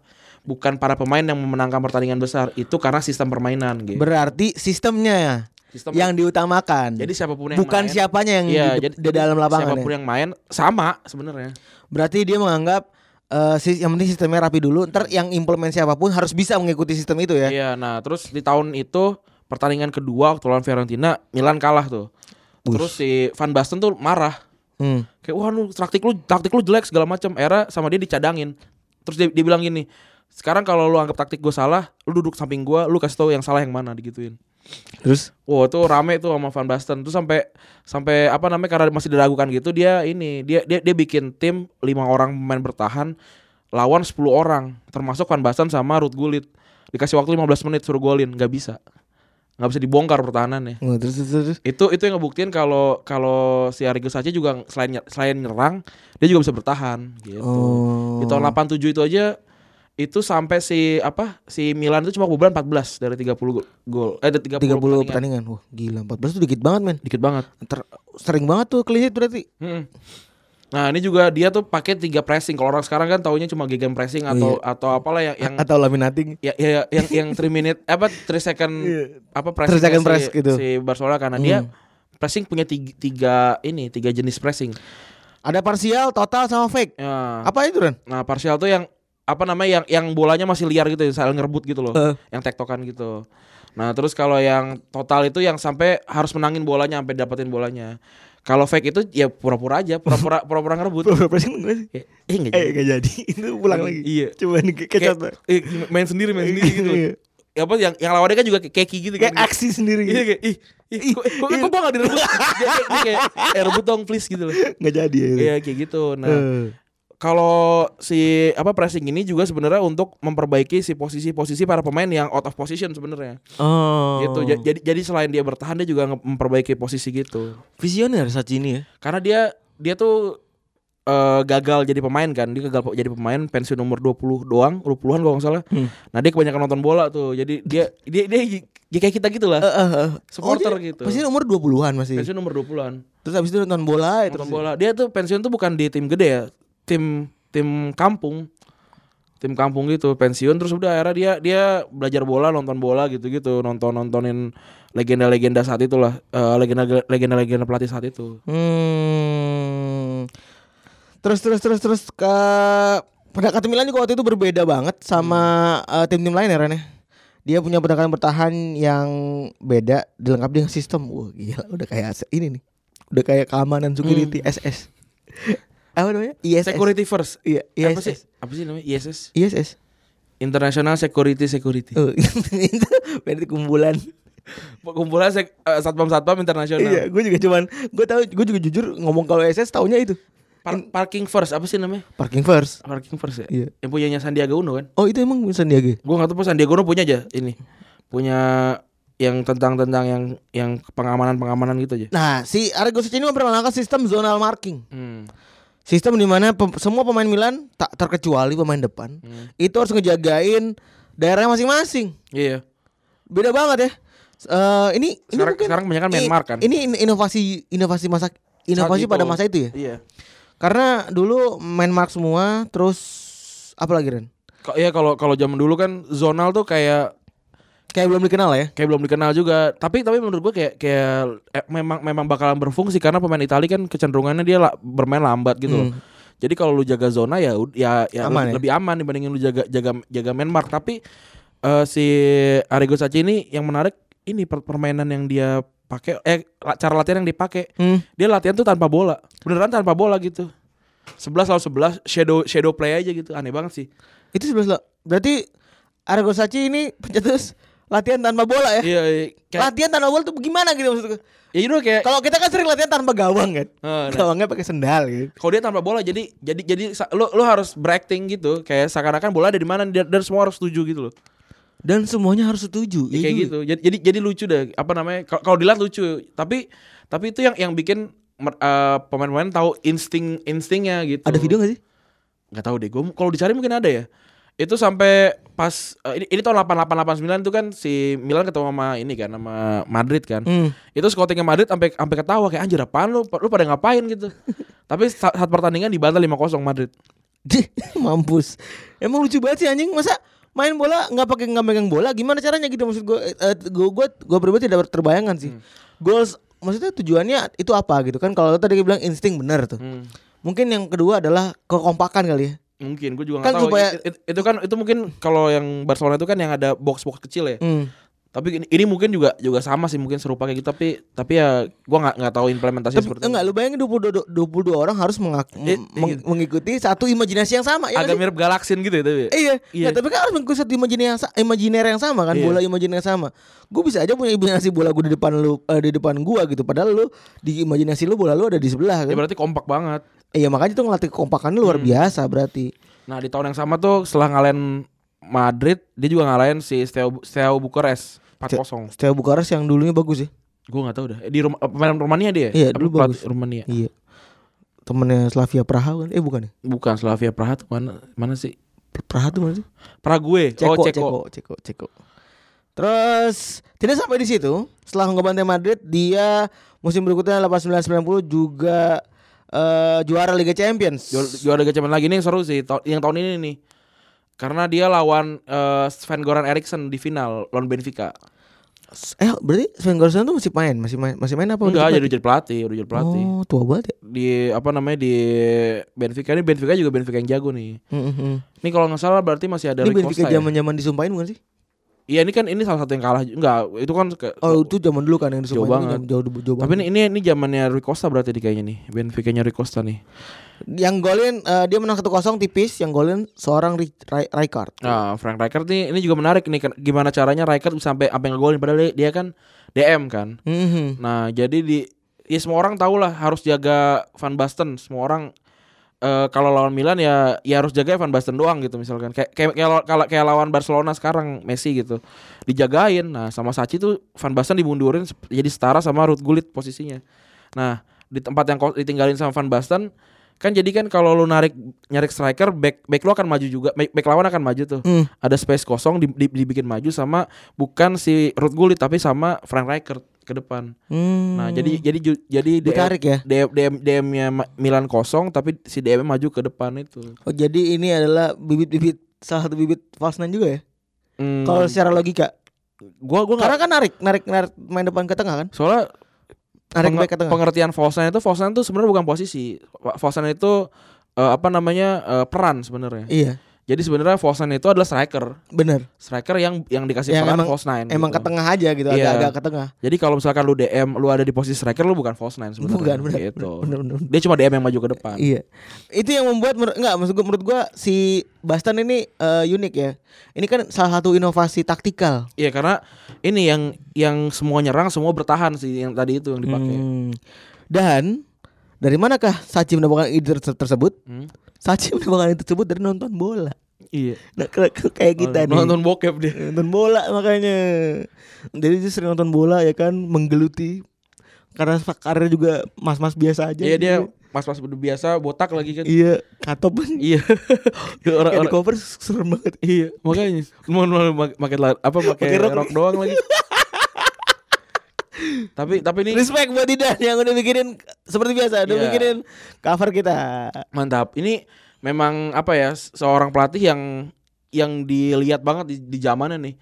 Bukan para pemain yang memenangkan pertandingan besar, itu karena sistem permainan gitu. Berarti sistemnya ya Sistem yang diutamakan. jadi siapa pun yang bukan main, siapanya yang Iya, di, jadi, di dalam lapangan. Siapa pun ya? yang main sama sebenarnya. Berarti dia menganggap eh, sis- yang penting sistemnya rapi dulu. Ntar yang implement siapa pun harus bisa mengikuti sistem itu ya. Iya, nah terus di tahun itu pertandingan kedua waktu lawan Fiorentina, Milan kalah tuh. Terus si Van Basten tuh marah. Hmm. Kayak wah lu taktik lu taktik lu jelek segala macam. Era sama dia dicadangin. Terus dia, dia bilang gini, sekarang kalau lu anggap taktik gue salah, lu duduk samping gua, lu kasih tahu yang salah yang mana digituin. Terus Wow, tuh rame tuh sama Van Basten. Tuh sampai sampai apa namanya karena masih diragukan gitu dia ini dia dia dia bikin tim lima orang pemain bertahan lawan 10 orang termasuk Van Basten sama Ruth Gullit. Dikasih waktu 15 menit suruh golin, nggak bisa. Nggak bisa dibongkar pertahanannya. oh, terus, terus, terus. Itu itu yang ngebuktiin kalau kalau si Arrigo Sacchi juga selain selain nyerang, dia juga bisa bertahan gitu. Oh. Di tahun 87 itu aja itu sampai si apa si Milan itu cuma kebobolan 14 dari 30 go- gol. Eh dari 30, 30 pertandingan. pertandingan. Wah, gila 14 tuh dikit banget, men. Dikit banget. Ter- sering banget tuh clean sheet berarti. Mm-mm. Nah ini juga dia tuh pakai tiga pressing. Kalau orang sekarang kan taunya cuma gegen pressing atau atau apalah yang yang Atau laminating. ya, ya, ya, yang yang 3 minute apa 3 second apa pressing 3 second si, press gitu. si Barcelona karena dia pressing punya tiga, tiga ini tiga jenis pressing. Ada parsial, total sama fake. Ya. Apa itu, Ran? Nah parsial tuh yang apa namanya yang yang bolanya masih liar gitu saling ngerebut gitu loh, Eh. yang tektokan gitu. Nah terus kalau yang total itu yang sampai harus menangin bolanya sampai dapetin bolanya. Kalau fake itu ya pura-pura aja, pura-pura [LAUGHS] pura-pura ngerebut. Gimana sih? Eh, eh nggak Eh, jadi. gak jadi. [LAUGHS] itu pulang lagi. Iya. Coba nih contoh. eh, main sendiri main sendiri gitu. Iya. Ya apa yang yang lawannya kan juga kayak keki gitu Kayak kan. aksi sendiri Iya gitu. kayak ih, ih kok, kok, gua gak direbut dia, kayak, eh rebut dong please gitu loh [LAUGHS] Gak jadi ya. Iya kayak gitu Nah Eh. Kalau si apa pressing ini juga sebenarnya untuk memperbaiki si posisi-posisi para pemain yang out of position sebenarnya. Oh. gitu. Ja- jadi jadi selain dia bertahan dia juga memperbaiki posisi gitu. Visioner saat ini ya. karena dia dia tuh eh, gagal jadi pemain kan. Dia gagal jadi pemain pensiun umur 20 doang 20-an kalau nggak salah. Hmm. nah dia kebanyakan nonton bola tuh. Jadi dia dia dia, dia kayak kita gitu lah. Supporter Oh, dia gitu. Pasti umur 20-an masih. pensiun umur 20-an Terus habis itu nonton bola ya nonton terus. bola. Dia tuh pensiun tuh bukan di tim gede ya tim tim kampung tim kampung gitu pensiun terus udah akhirnya dia dia belajar bola nonton bola gitu gitu nonton nontonin legenda-legenda saat itulah eh, legenda legenda legenda pelatih saat itu Hmm. Terus terus terus terus ke pendekatan Milan juga waktu itu berbeda banget sama eh, tim-tim lain ya Ren ya. Dia punya pendekatan bertahan yang beda dilengkapi dengan sistem. Wah, gila udah kayak ini nih. Udah kayak keamanan security SS. Apa namanya? ISS. security first Iya, apa sih ISS. apa sih namanya ISS ISS. International Security Security Oh, [LAUGHS] itu berarti kumpulan. kumpulan sek, eh, satpam satpam internasional Iya, gue juga cuman gue tahu gue juga jujur ngomong kalau ISS taunya itu. Par- parking first apa sih namanya Parking first. parking first ya Iya. yang punyanya Sandiaga Uno kan Oh, itu emang Sandiaga. Gue nggak tahu pas Sandiaga Uno punya aja ini punya yang tentang tentang yang yang pengamanan pengamanan gitu aja. Nah, si Sacchi ini memperkenalkan sistem zonal marking. Hmm. Sistem di mana pem- semua pemain Milan tak terkecuali pemain depan Hmm. itu harus ngejagain daerahnya masing-masing. Iya. Beda banget ya. Eh ini ini Sekarang- mungkin sekarang kebanyakan Myanmar kan? Ini in- inovasi inovasi masa inovasi pada masa itu ya. Iya. Karena dulu Myanmar semua terus apa lagi Ren? Kok ya kalau kalau zaman dulu kan zonal tuh kayak Kayak belum dikenal ya. kayak belum dikenal juga. Tapi tapi menurut gue kayak kayak eh, memang memang bakalan berfungsi karena pemain Italia kan kecenderungannya dia la- bermain lambat gitu loh. Hmm. Jadi kalau lu jaga zona ya ya ya Aman lebih, ya? lebih aman dibandingin lu jaga jaga jaga man mark. Tapi eh, si Arrigo Sacchi ini yang menarik ini per- permainan yang dia pakai eh cara latihan yang dipakai. Hmm. Dia latihan tuh tanpa bola. Beneran tanpa bola gitu. 11 lawan 11 shadow shadow play aja gitu. Aneh banget sih. Itu 11 lo. Berarti Argo Sachi ini pencetus latihan tanpa bola ya? Iya, iya, kayak Latihan tanpa bola tuh gimana gitu maksudku? ya itu kayak Kalau kita kan sering latihan tanpa gawang kan. Eh, nah. Gawangnya pakai sendal gitu. kalau dia tanpa bola jadi jadi jadi lu lu harus berakting gitu kayak seakan-akan bola ada di mana dan, dan semua harus setuju gitu loh Dan semuanya harus setuju. Ya, Iya kayak gitu jadi jadi jadi lucu deh apa namanya kalau dilihat lucu tapi tapi itu yang yang bikin eh, pemain-pemain tahu insting instingnya gitu Ada video gak sih? nggak tahu deh gue kalau dicari mungkin ada ya itu sampai pas eh, ini, ini tahun 8889 itu kan si Milan ketemu sama ini kan sama Madrid kan Hmm. itu scoutingnya Madrid sampai sampai ketawa kayak anjir apaan lu lu pada ngapain gitu [LAUGHS] tapi saat, saat pertandingan dibantai 5-0 Madrid [LAUGHS] Mampus. Emang lucu banget sih anjing. Masa main bola nggak pakai nggak megang bola gimana caranya gitu maksud gue eh, gue gue gue pribadi tidak terbayangkan sih. Goals maksudnya tujuannya itu apa gitu kan kalau tadi bilang insting benar tuh. Hmm. Mungkin yang kedua adalah kekompakan kali ya. Mungkin gue juga Kan nggak tahu. supaya- It- it- itu kan itu mungkin kalau yang Barcelona itu kan yang ada box-box kecil ya. Hmm. Tapi ini, ini mungkin juga juga sama sih mungkin serupa kayak gitu tapi tapi ya gua nggak nggak tahu implementasinya Tapi, seperti enggak lu bayangin 22, 22 orang harus mengak- Eh, meng- mengikuti satu imajinasi yang sama ya Agak mirip galaksin gitu ya tapi. Eh, iya, Iya. Nah, tapi kan harus mengikuti satu imajiner yang, imajiner yang sama kan, Iya. bola imajiner yang sama. Gue bisa aja punya imajinasi bola gue di depan lu, eh, di depan gua gitu. Padahal lu di imajinasi lu bola lu ada di sebelah Ya kan. berarti kompak banget. Eh, ya makanya itu ngelatih kekompakan lu luar Hmm. biasa berarti. Nah, di tahun yang sama tuh setelah ngalahin Madrid, dia juga ngalahin si Steaua Bukares 4-0. Steaua Bukares yang dulunya bagus ya. Gue nggak tahu dah. Di Rum- pemain Rumania dia? Iya, Apa dulu pelatih bagus. Rumania. Iya. Temennya Slavia Praha kan? Eh bukan ya? Bukan Slavia Praha tuh mana mana sih? Praha tuh mana sih? Prague. Ceko, oh, Ceko. Ceko, Ceko, Ceko. Terus tidak sampai di situ, setelah ngebantai Madrid, dia musim berikutnya 89-90 juga eh, juara Liga Champions. Juara, juara Liga Champions lagi nih yang seru sih ta- yang tahun ini nih. Karena dia lawan eh, Sven Goran Eriksson di final lawan Benfica. Eh berarti Sven Goran tuh masih main, masih main, masih main apa? Enggak, udah jadi jadi pelatih, udah jadi pelatih. Oh, tua banget ya. Di apa namanya di Benfica ini Benfica juga Benfica yang jago nih. Mm-hmm. Ini kalau nggak salah berarti masih ada Ini Rui Benfica ya. zaman-zaman disumpahin bukan sih? Iya ini kan ini salah satu yang kalah. Enggak, itu kan ke- Oh, itu zaman dulu kan yang disumpahin. Jauh banget. Jauh, jauh, jauh Tapi ini ini ini zamannya Rui Costa berarti di kayaknya nih. Benfica-nya Rui Costa nih. Yang golin eh, dia menang 1-0 tipis, yang golin seorang Rijkaard. Nah, Frank Rijkaard nih ini juga menarik nih kan- gimana caranya Rijkaard bisa sampai sampai ngegolin padahal dia, kan DM kan. Mhm. Nah, jadi di ya semua orang tahu lah harus jaga Van Basten. Semua orang eh, kalau lawan Milan ya ya harus jaga Van Basten doang gitu misalkan. Kayak kayak kalau kayak lawan Barcelona sekarang Messi gitu. Dijagain. Nah, sama Sachi tuh Van Basten dimundurin jadi setara sama Ruud Gullit posisinya. Nah, di tempat yang ditinggalin sama Van Basten kan jadi kan kalau lu narik nyarik striker back back lu akan maju juga back, back lawan akan maju tuh Hmm. ada space kosong di- di- dibikin maju sama bukan si Ruud Gullit tapi sama Frank Rijkaard ke depan Hmm. Nah, jadi jadi jadi DM, ditarik ya. DM DM DM-nya Milan kosong tapi si DM maju ke depan itu. Oh, jadi ini adalah bibit-bibit salah satu bibit false nine juga ya? Hmm, Kalau secara logika. gua gua Karena kan narik, narik, narik main depan ke tengah kan? soalnya Tengah. pengertian false itu false itu sebenarnya bukan posisi. False itu eh, apa namanya? eh, peran sebenarnya. Iya, Jadi sebenarnya false nine itu adalah striker. bener. Striker yang yang dikasih Yang peran emang- false nine. Emang gitu. ke tengah aja gitu, Iya. agak-agak ke tengah. Jadi kalau misalkan lu DM lu ada di posisi striker lu bukan false nine sebenarnya. Bukan, bener, gitu. bener, bener, bener. Dia cuma DM yang maju ke depan. Iya. Itu yang membuat enggak maksud gua menurut gua si Bastan ini eh, unik ya. Ini kan salah satu inovasi taktikal. Iya karena ini yang yang semua nyerang semua bertahan sih yang tadi itu yang dipakai. Hmm. Dan dari manakah Sachi mendapatkan ide ter- tersebut? Hmm. Sachi [LAUGHS] mendapatkan ide tersebut dari nonton bola. Iya. Nah, kayak kita nih. nonton bokep dia. nonton bola makanya. Jadi dia sering nonton bola ya kan menggeluti karena karirnya juga mas-mas biasa aja. Iya dia gitu. pas-pas biasa botak lagi kan. Iya, katop kan. Iya. [LAUGHS] Kayak di Orang-orang cover serem banget. iya, makanya mau mau pakai apa pakai rok doang lagi. [LAUGHS] tapi tapi ini Respect buat Didan yang udah bikinin seperti biasa, udah Iya. bikinin cover kita. mantap. Ini memang apa ya seorang pelatih yang yang dilihat banget di, di zamannya nih.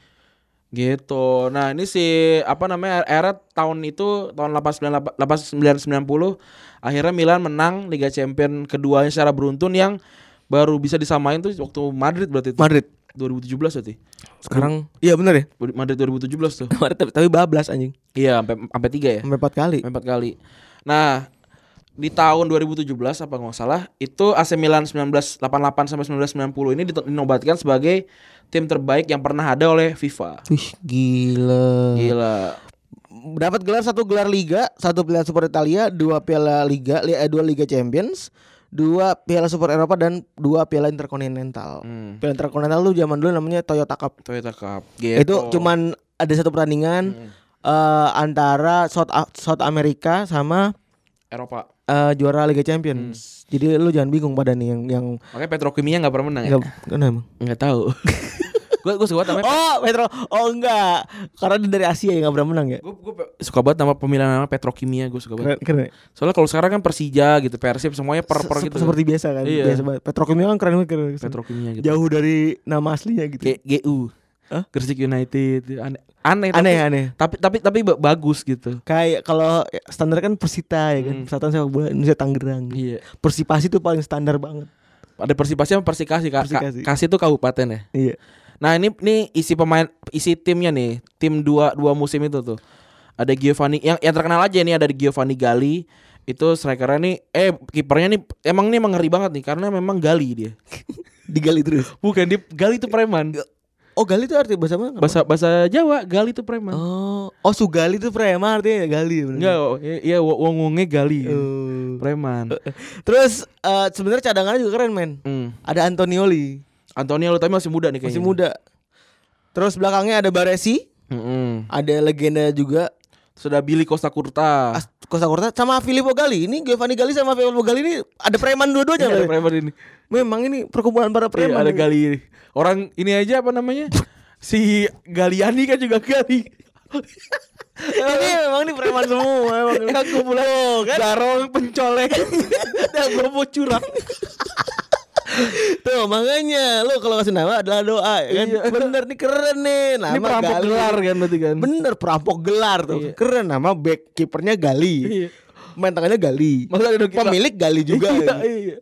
Gitu. Nah, ini si apa namanya era tahun itu tahun 89 89 90 akhirnya Milan menang Liga Champion keduanya secara beruntun yang baru bisa disamain tuh waktu Madrid berarti itu. Madrid 2017 berarti. Sekarang iya bener ya Madrid 2017 tuh. [LAUGHS] kemarin tapi, tapi bablas anjing Iya, sampai sampai 3 ya. sampai empat kali Sampai empat kali. Nah, di tahun 2017 apa nggak salah itu AC Milan 1988 sampai 1990 ini dinobatkan sebagai tim terbaik yang pernah ada oleh FIFA. Wih gila Gila. dapat gelar satu gelar liga satu piala super Italia dua piala liga li- eh, dua liga champions dua piala super Eropa dan dua piala interkontinental Hmm. piala interkontinental tuh zaman dulu namanya Toyota Cup Toyota Cup. Gitu. itu cuman ada satu pertandingan Hmm. eh, antara South South America sama Eropa. eh, juara Liga Champions jadi lu jangan bingung pada nih yang yang Makanya Petrokimia nggak pernah menang ya? nggak kenapa emang? Tahu. [LAUGHS] gue gue suka namanya. Oh, Metro. Oh enggak. Karena dia dari Asia ya nggak pernah menang ya. Gue gue suka banget nama pemilihan nama Petrokimia gue suka Keren, banget. keren. Soalnya kalau sekarang kan Persija gitu, Persib semuanya per per Se- gitu. Seperti biasa kan. Iya. Biasa banget. Petrokimia kan keren banget keren. banget. Petrokimia gitu. Jauh dari nama aslinya gitu. G GU. Hah? Gresik United. Aneh. Aneh, aneh tapi, aneh. tapi tapi tapi ba- bagus gitu. Kayak kalau standar kan Persita ya kan. Hmm. Persatuan sepak bola Indonesia Tangerang. Iya. Persipasi tuh paling standar banget. Ada Persipasi sama Persikasi. Ka- ka- Persikasi. Kasih itu kabupaten ya. Iya. Nah, ini ini isi pemain isi timnya nih. Tim dua dua musim itu tuh. Ada Giovanni yang yang terkenal aja nih ada Giovanni Gali. Itu strikernya nih eh kipernya nih emang nih emang ngeri banget nih karena memang Gali dia. [LAUGHS] Digali terus. Bukan dia Gali itu preman. Oh, gali itu arti bahasa mana? Bahasa bahasa Jawa Gali itu preman. Oh, oh Sugali itu preman artinya gali. bener. Enggak, oh, iya iya, wong wonge Gali. Oh. Preman. [LAUGHS] Terus eh, sebenarnya cadangannya juga keren men. Hmm. Ada Antonioli. Antonio tapi masih muda nih kayaknya. Masih muda. Terus belakangnya ada Baresi, Mm-mm. ada legenda juga Sudah Billy Costa Curta. As- Costa Curta sama Filippo Gali. Ini Giovanni Gali sama Filippo Gali ini ada preman dua-duanya. Iya, ada preman ini. Memang ini perkumpulan para Iya, preman. ada ini. Gali. Orang ini aja apa namanya? [LAUGHS] si Galiani kan juga Gali. [LAUGHS] ini memang ini preman semua memang. Yang kumpulan Oh, kan? garong pencolek [LAUGHS] dan bobo curang. Tuh makanya lu kalau kasih nama adalah doa ya kan. Iya. Bener nih keren nih nama Ini perampok Gali. gelar kan berarti kan. Bener perampok gelar tuh. Iya. Keren nama back kipernya Gali. Iya. Main tangannya Gali. Pemilik Gali juga. Iya, ya. iya.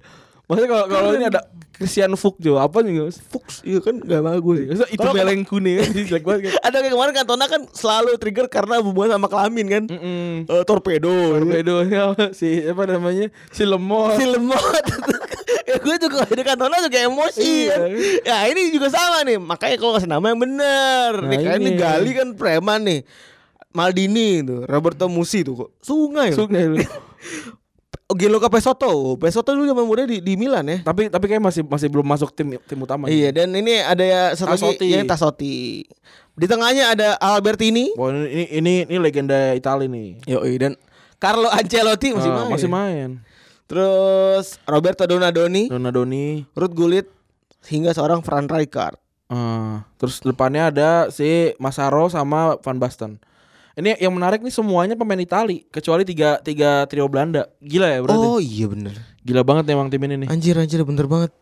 Maksudnya kalau kalau ini ada Christian Fuchs juga apa nih? Fuchs iya kan gak bagus. Masa itu beleng kuning kan jelek banget kan. [LAUGHS] Ada kayak kemarin Cantona kan selalu trigger karena hubungan sama kelamin kan. Mm-mm. Eh, torpedo. Torpedonya [LAUGHS] si apa namanya? Si lemot. si lemot [LAUGHS] ya gue juga di Cantona juga emosi Iya. kan ya ini juga sama nih makanya kalau kasih nama yang bener Nah, nih kayak ini. Gali kan preman nih Maldini tuh Roberto Musi tuh kok sungai. Sungai. Gianluca Pesotto Pesotto dulu zaman muda di, di Milan ya tapi tapi kayak masih masih belum masuk tim tim utama. Iya dan ini ada ya satu lagi Tassotti. yang Tassotti Di tengahnya ada Albertini Wah, ini ini ini legenda Italia nih. Yoi dan Carlo Ancelotti masih Ah, main masih main. Terus Roberto Donadoni Donadoni. Ruth Gullit Hingga seorang Fran Rijkaard Ah, terus depannya ada si Masaro sama Van Basten. Ini yang menarik nih semuanya pemain Itali kecuali tiga tiga trio Belanda. Gila ya berarti. Oh iya bener Gila banget emang tim ini nih. Anjir anjir bener banget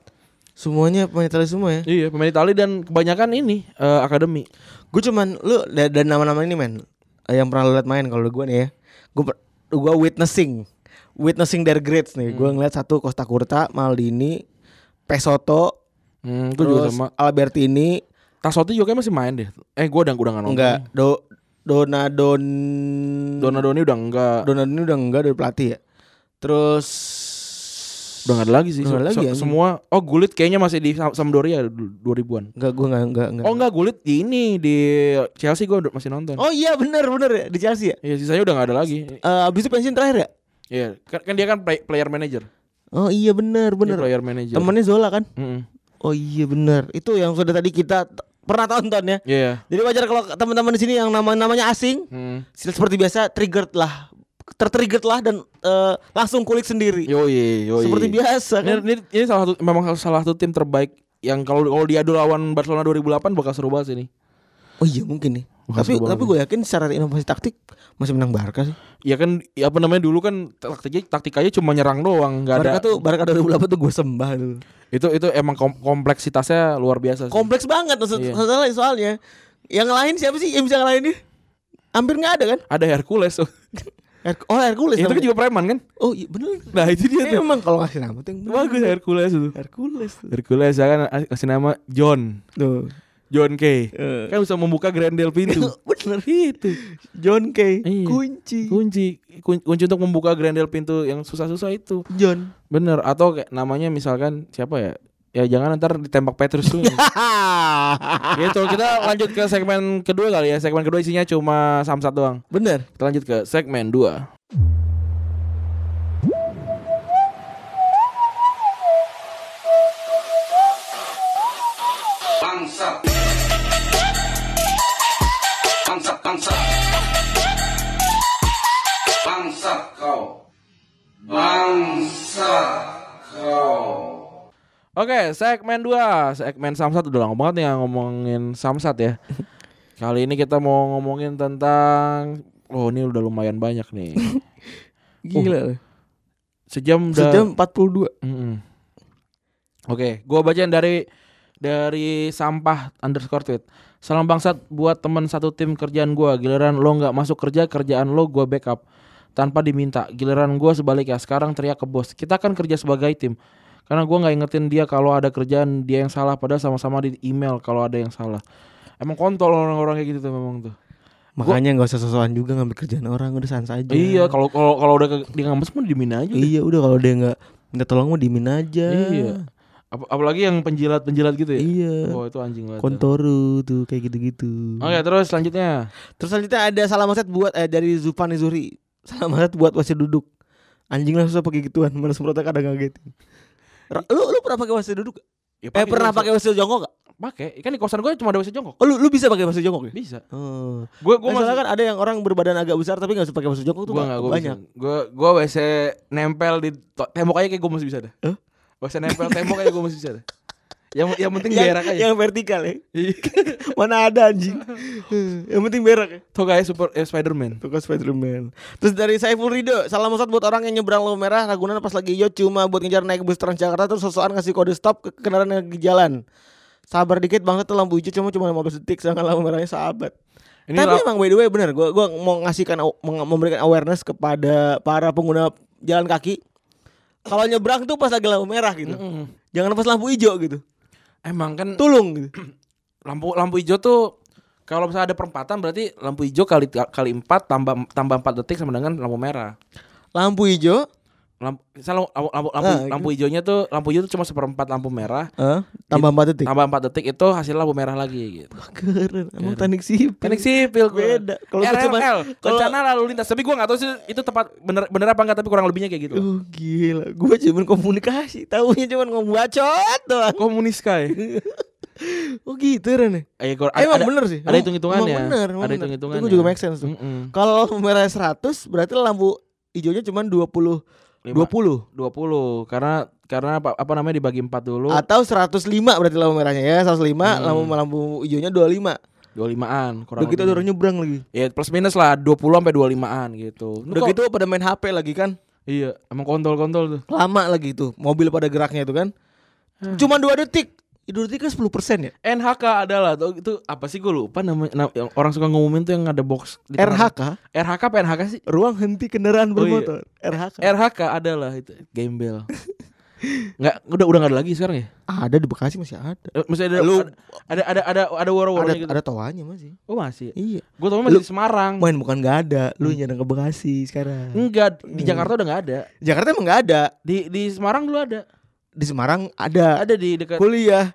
Semuanya pemain Italia semua ya Iya, pemain Itali dan kebanyakan ini eh, akademi. Gue cuman Lu da- dan nama-nama ini men Yang pernah lu liat main kalau gue nih ya Gue gua witnessing Witnessing their grades nih Gue ngeliat satu Costa Curta Maldini Pesotto Hmm, itu juga Terus sama. Albertini Tassotti juga masih main deh. Eh, gua udah udah nggak nonton. Enggak Do Donadon Donadoni udah enggak. Donadoni udah enggak dari pelatih ya Terus Udah nggak ada lagi sih. Udah nggak ada Se- lagi, anjing. semua oh Gullit kayaknya masih di Sam- Sampdoria du- 2000-an. Enggak gue enggak enggak, enggak. Oh enggak Gullit di ini di Chelsea gua udah masih nonton. Oh iya bener bener ya Di Chelsea ya Iya, sisanya udah nggak ada lagi. Eh, Abis itu pensiun terakhir ya Iya, kan, kan dia kan play- player manager. Oh iya bener Dia bener player manager. Temennya Zola kan Mm-mm. Oh iya bener Itu yang sudah tadi kita pernah tonton ya Iya. Jadi wajar kalau teman-teman di sini yang nama namanya asing Hmm. seperti biasa triggered lah tertriggered lah dan eh, langsung kulik sendiri Yoi, yoi. seperti biasa Ini, kan ini, ini salah satu memang salah satu tim terbaik yang kalau kalau diadu lawan Barcelona 2008 bakal seru banget sih ini. oh iya mungkin nih Wah, tapi tapi gue yakin secara inovasi taktik masih menang Barca sih Ya kan ya apa namanya dulu kan taktiknya taktikanya cuma nyerang doang, nggak ada. Barca tuh Barca 2008 tuh gue sembah dulu Itu itu emang kom- kompleksitasnya luar biasa sih. kompleks banget maksud Iya. masalah soalnya Yang lain siapa sih yang bisa ngalahin dia? Hampir nggak ada kan? Ada Hercules. [LAUGHS] Oh, oh Hercules. itu kan juga preman kan? Oh iya bener. Nah, itu dia tuh. emang kalau ngasih nama tuh yang bener. Bagus Hercules tuh. Hercules tuh. Hercules ya kan kasih nama John. Tuh. John K. Eh. Kan bisa membuka grendel pintu. [LAUGHS] bener itu. John K. Iya. Kunci. Kunci kun- kunci untuk membuka grendel pintu yang susah-susah itu. John. Bener atau kayak namanya misalkan siapa ya? Ya jangan ntar ditembak Petrus tuh. [LAUGHS] gitu kita lanjut ke segmen kedua kali ya. Segmen kedua isinya cuma samsat doang. bener. Kita lanjut ke segmen 2 Kau. Oke, segmen 2 Segmen samsat udah lama banget nih ngomongin samsat ya [LAUGHS] Kali ini kita mau ngomongin tentang Oh ini udah lumayan banyak nih [LAUGHS] Gila. Sejam udah Sejam 42. Mm-mm. Oke, gua bacain dari dari sampah underscore tweet. Salam bangsat buat teman satu tim kerjaan gua. Giliran lo nggak masuk kerja, kerjaan lo gua backup tanpa diminta. Giliran gua sebaliknya. Sekarang teriak ke bos. Kita kan kerja sebagai tim. Karena gua nggak ingetin dia kalau ada kerjaan dia yang salah padahal sama-sama di email kalau ada yang salah. Emang kontol orang-orang kayak gitu tuh memang tuh. Makanya nggak usah sosokan juga ngambil kerjaan orang udah sans aja. Iya, kalau kalau kalau udah dia ngambes mah dimin aja. Iya udah kalau dia nggak minta tolong mah dimin aja. Iya. Ap- apalagi yang penjilat-penjilat gitu ya. Iya. Oh, itu anjing banget. Kontoru tuh kayak gitu-gitu. Oke, terus selanjutnya. Terus selanjutnya ada salam set buat eh, dari Zufan Zuri. Salam set buat wasit duduk. Anjing lah susah pakai gituan, mana semprotnya kadang ngagetin. Lu lu pernah pakai wasit duduk? gak? Ya, Eh pernah pakai wasit jongkok gak? pakai. Kan di kosan gue cuma ada WC jongkok. Oh lu, lu bisa pakai wasit jongkok ya? Bisa. Oh. Gue Gue masih kan ada yang orang berbadan agak besar tapi gak bisa pakai wasit jongkok tuh gue nggak- nggak gue banyak. Gue gue WC nempel di tembok aja kayak gue masih bisa deh. Hah? WC nempel tembok aja gue masih bisa deh. Yang yang penting Yang, berak aja. yang vertikal ya. Iya. [LAUGHS] Mana ada anjing. yang penting berak ya. Tuh kayak super eh, Spiderman. Tukang Spiderman. Terus dari Saiful Rido, salam satu buat orang yang nyebrang lampu merah Ragunan pas lagi hijau cuma buat ngejar naik bus Transjakarta terus sosokan ngasih kode stop ke kendaraan yang lagi jalan. Sabar dikit banget tuh lampu hijau cuma cuma 15 detik sedangkan lampu merahnya sahabat. Ini Tapi emang by the way bener gua gua mau ngasihkan memberikan awareness kepada para pengguna jalan kaki. Kalau nyebrang tuh pas lagi lampu merah gitu. Mm-mm. Jangan pas lampu hijau gitu. Emang kan Tulung gitu. [CLEARS THROAT] lampu lampu hijau tuh kalau misalnya ada perempatan berarti lampu hijau kali kali empat tambah tambah empat detik sama dengan lampu merah. Lampu hijau Lampu, lampu, lampu, lampu, Ah, lampu hijaunya tuh lampu hijau tuh cuma seperempat lampu merah, eh, tambah 4 detik. tambah empat detik itu hasil lampu merah lagi gitu. Keren. Emang teknik sipil. Teknik sipil. Beda. Kalau cuma- RLL, kalau- rencana lalu lintas. Tapi gua nggak tahu sih itu tepat bener bener apa enggak tapi kurang lebihnya kayak gitu. Oh gila, gue cuma komunikasi, tahunya cuma ngomong bacot doang. Komunis kai. [LAUGHS] Oh gitu Ren. Eh, gua- Emang ada, bener sih. Ada Emang- hitung-hitungannya. emang Bener, emang Ada hitung-hitungannya. Itu juga make sense tuh. Mm-mm. Kalau lampu merah 100 berarti lampu hijaunya cuma 20 Lima- 20 20 karena karena apa, apa namanya dibagi 4 dulu. atau 105 berarti lampu merahnya ya, 105 Hmm. lampu lampu hijaunya 25. 25-an kurang Udah gitu ada lebih. orang nyebrang lagi. Ya plus minus lah 20 sampai 25-an gitu. Udah gitu pada main HP lagi kan. Iya, emang kontol-kontol tuh. Lama lagi tuh, mobil pada geraknya itu kan. Cuma 2 detik. 2 detik kan 10% ya. NHK adalah tuh itu apa sih gue lupa namanya nam- yang orang suka ngumumin tuh yang ada box di RHK, RHK apa NHK sih? ruang henti kendaraan Oh, iya. bermotor. RHK. RHK adalah itu gembel. Nggak udah udah nggak ada lagi sekarang ya? Ada di Bekasi masih ada. Eh, Masih ada Lu- ada ada ada ada war-warnya Ada gitu. ada tawanya masih. Oh masih. Iya. Gue tau masih Lu- di Semarang. Main bukan nggak ada, lu Hmm. nyadang ke Bekasi sekarang. Enggak, di Hmm. Jakarta udah nggak ada. Jakarta emang nggak ada. Di di Semarang dulu ada. Di Semarang ada. Ada di dekat Kuliah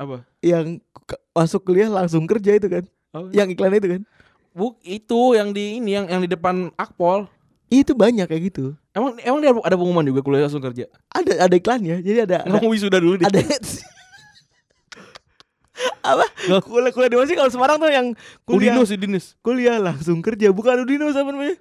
apa? yang masuk kuliah langsung kerja itu kan. Oh, Yang iklan itu kan. Buk, itu yang di ini yang yang di depan Akpol. Itu banyak kayak gitu. Emang emang dia ada pengumuman juga kuliah langsung kerja. Ada ada iklannya. Jadi ada ada, Ngomong wisuda dulu deh. ada apa kuliah kuliah di mana sih kalau Semarang tuh yang kuliah Udinus, Udinus. kuliah langsung kerja bukan Udinus apa namanya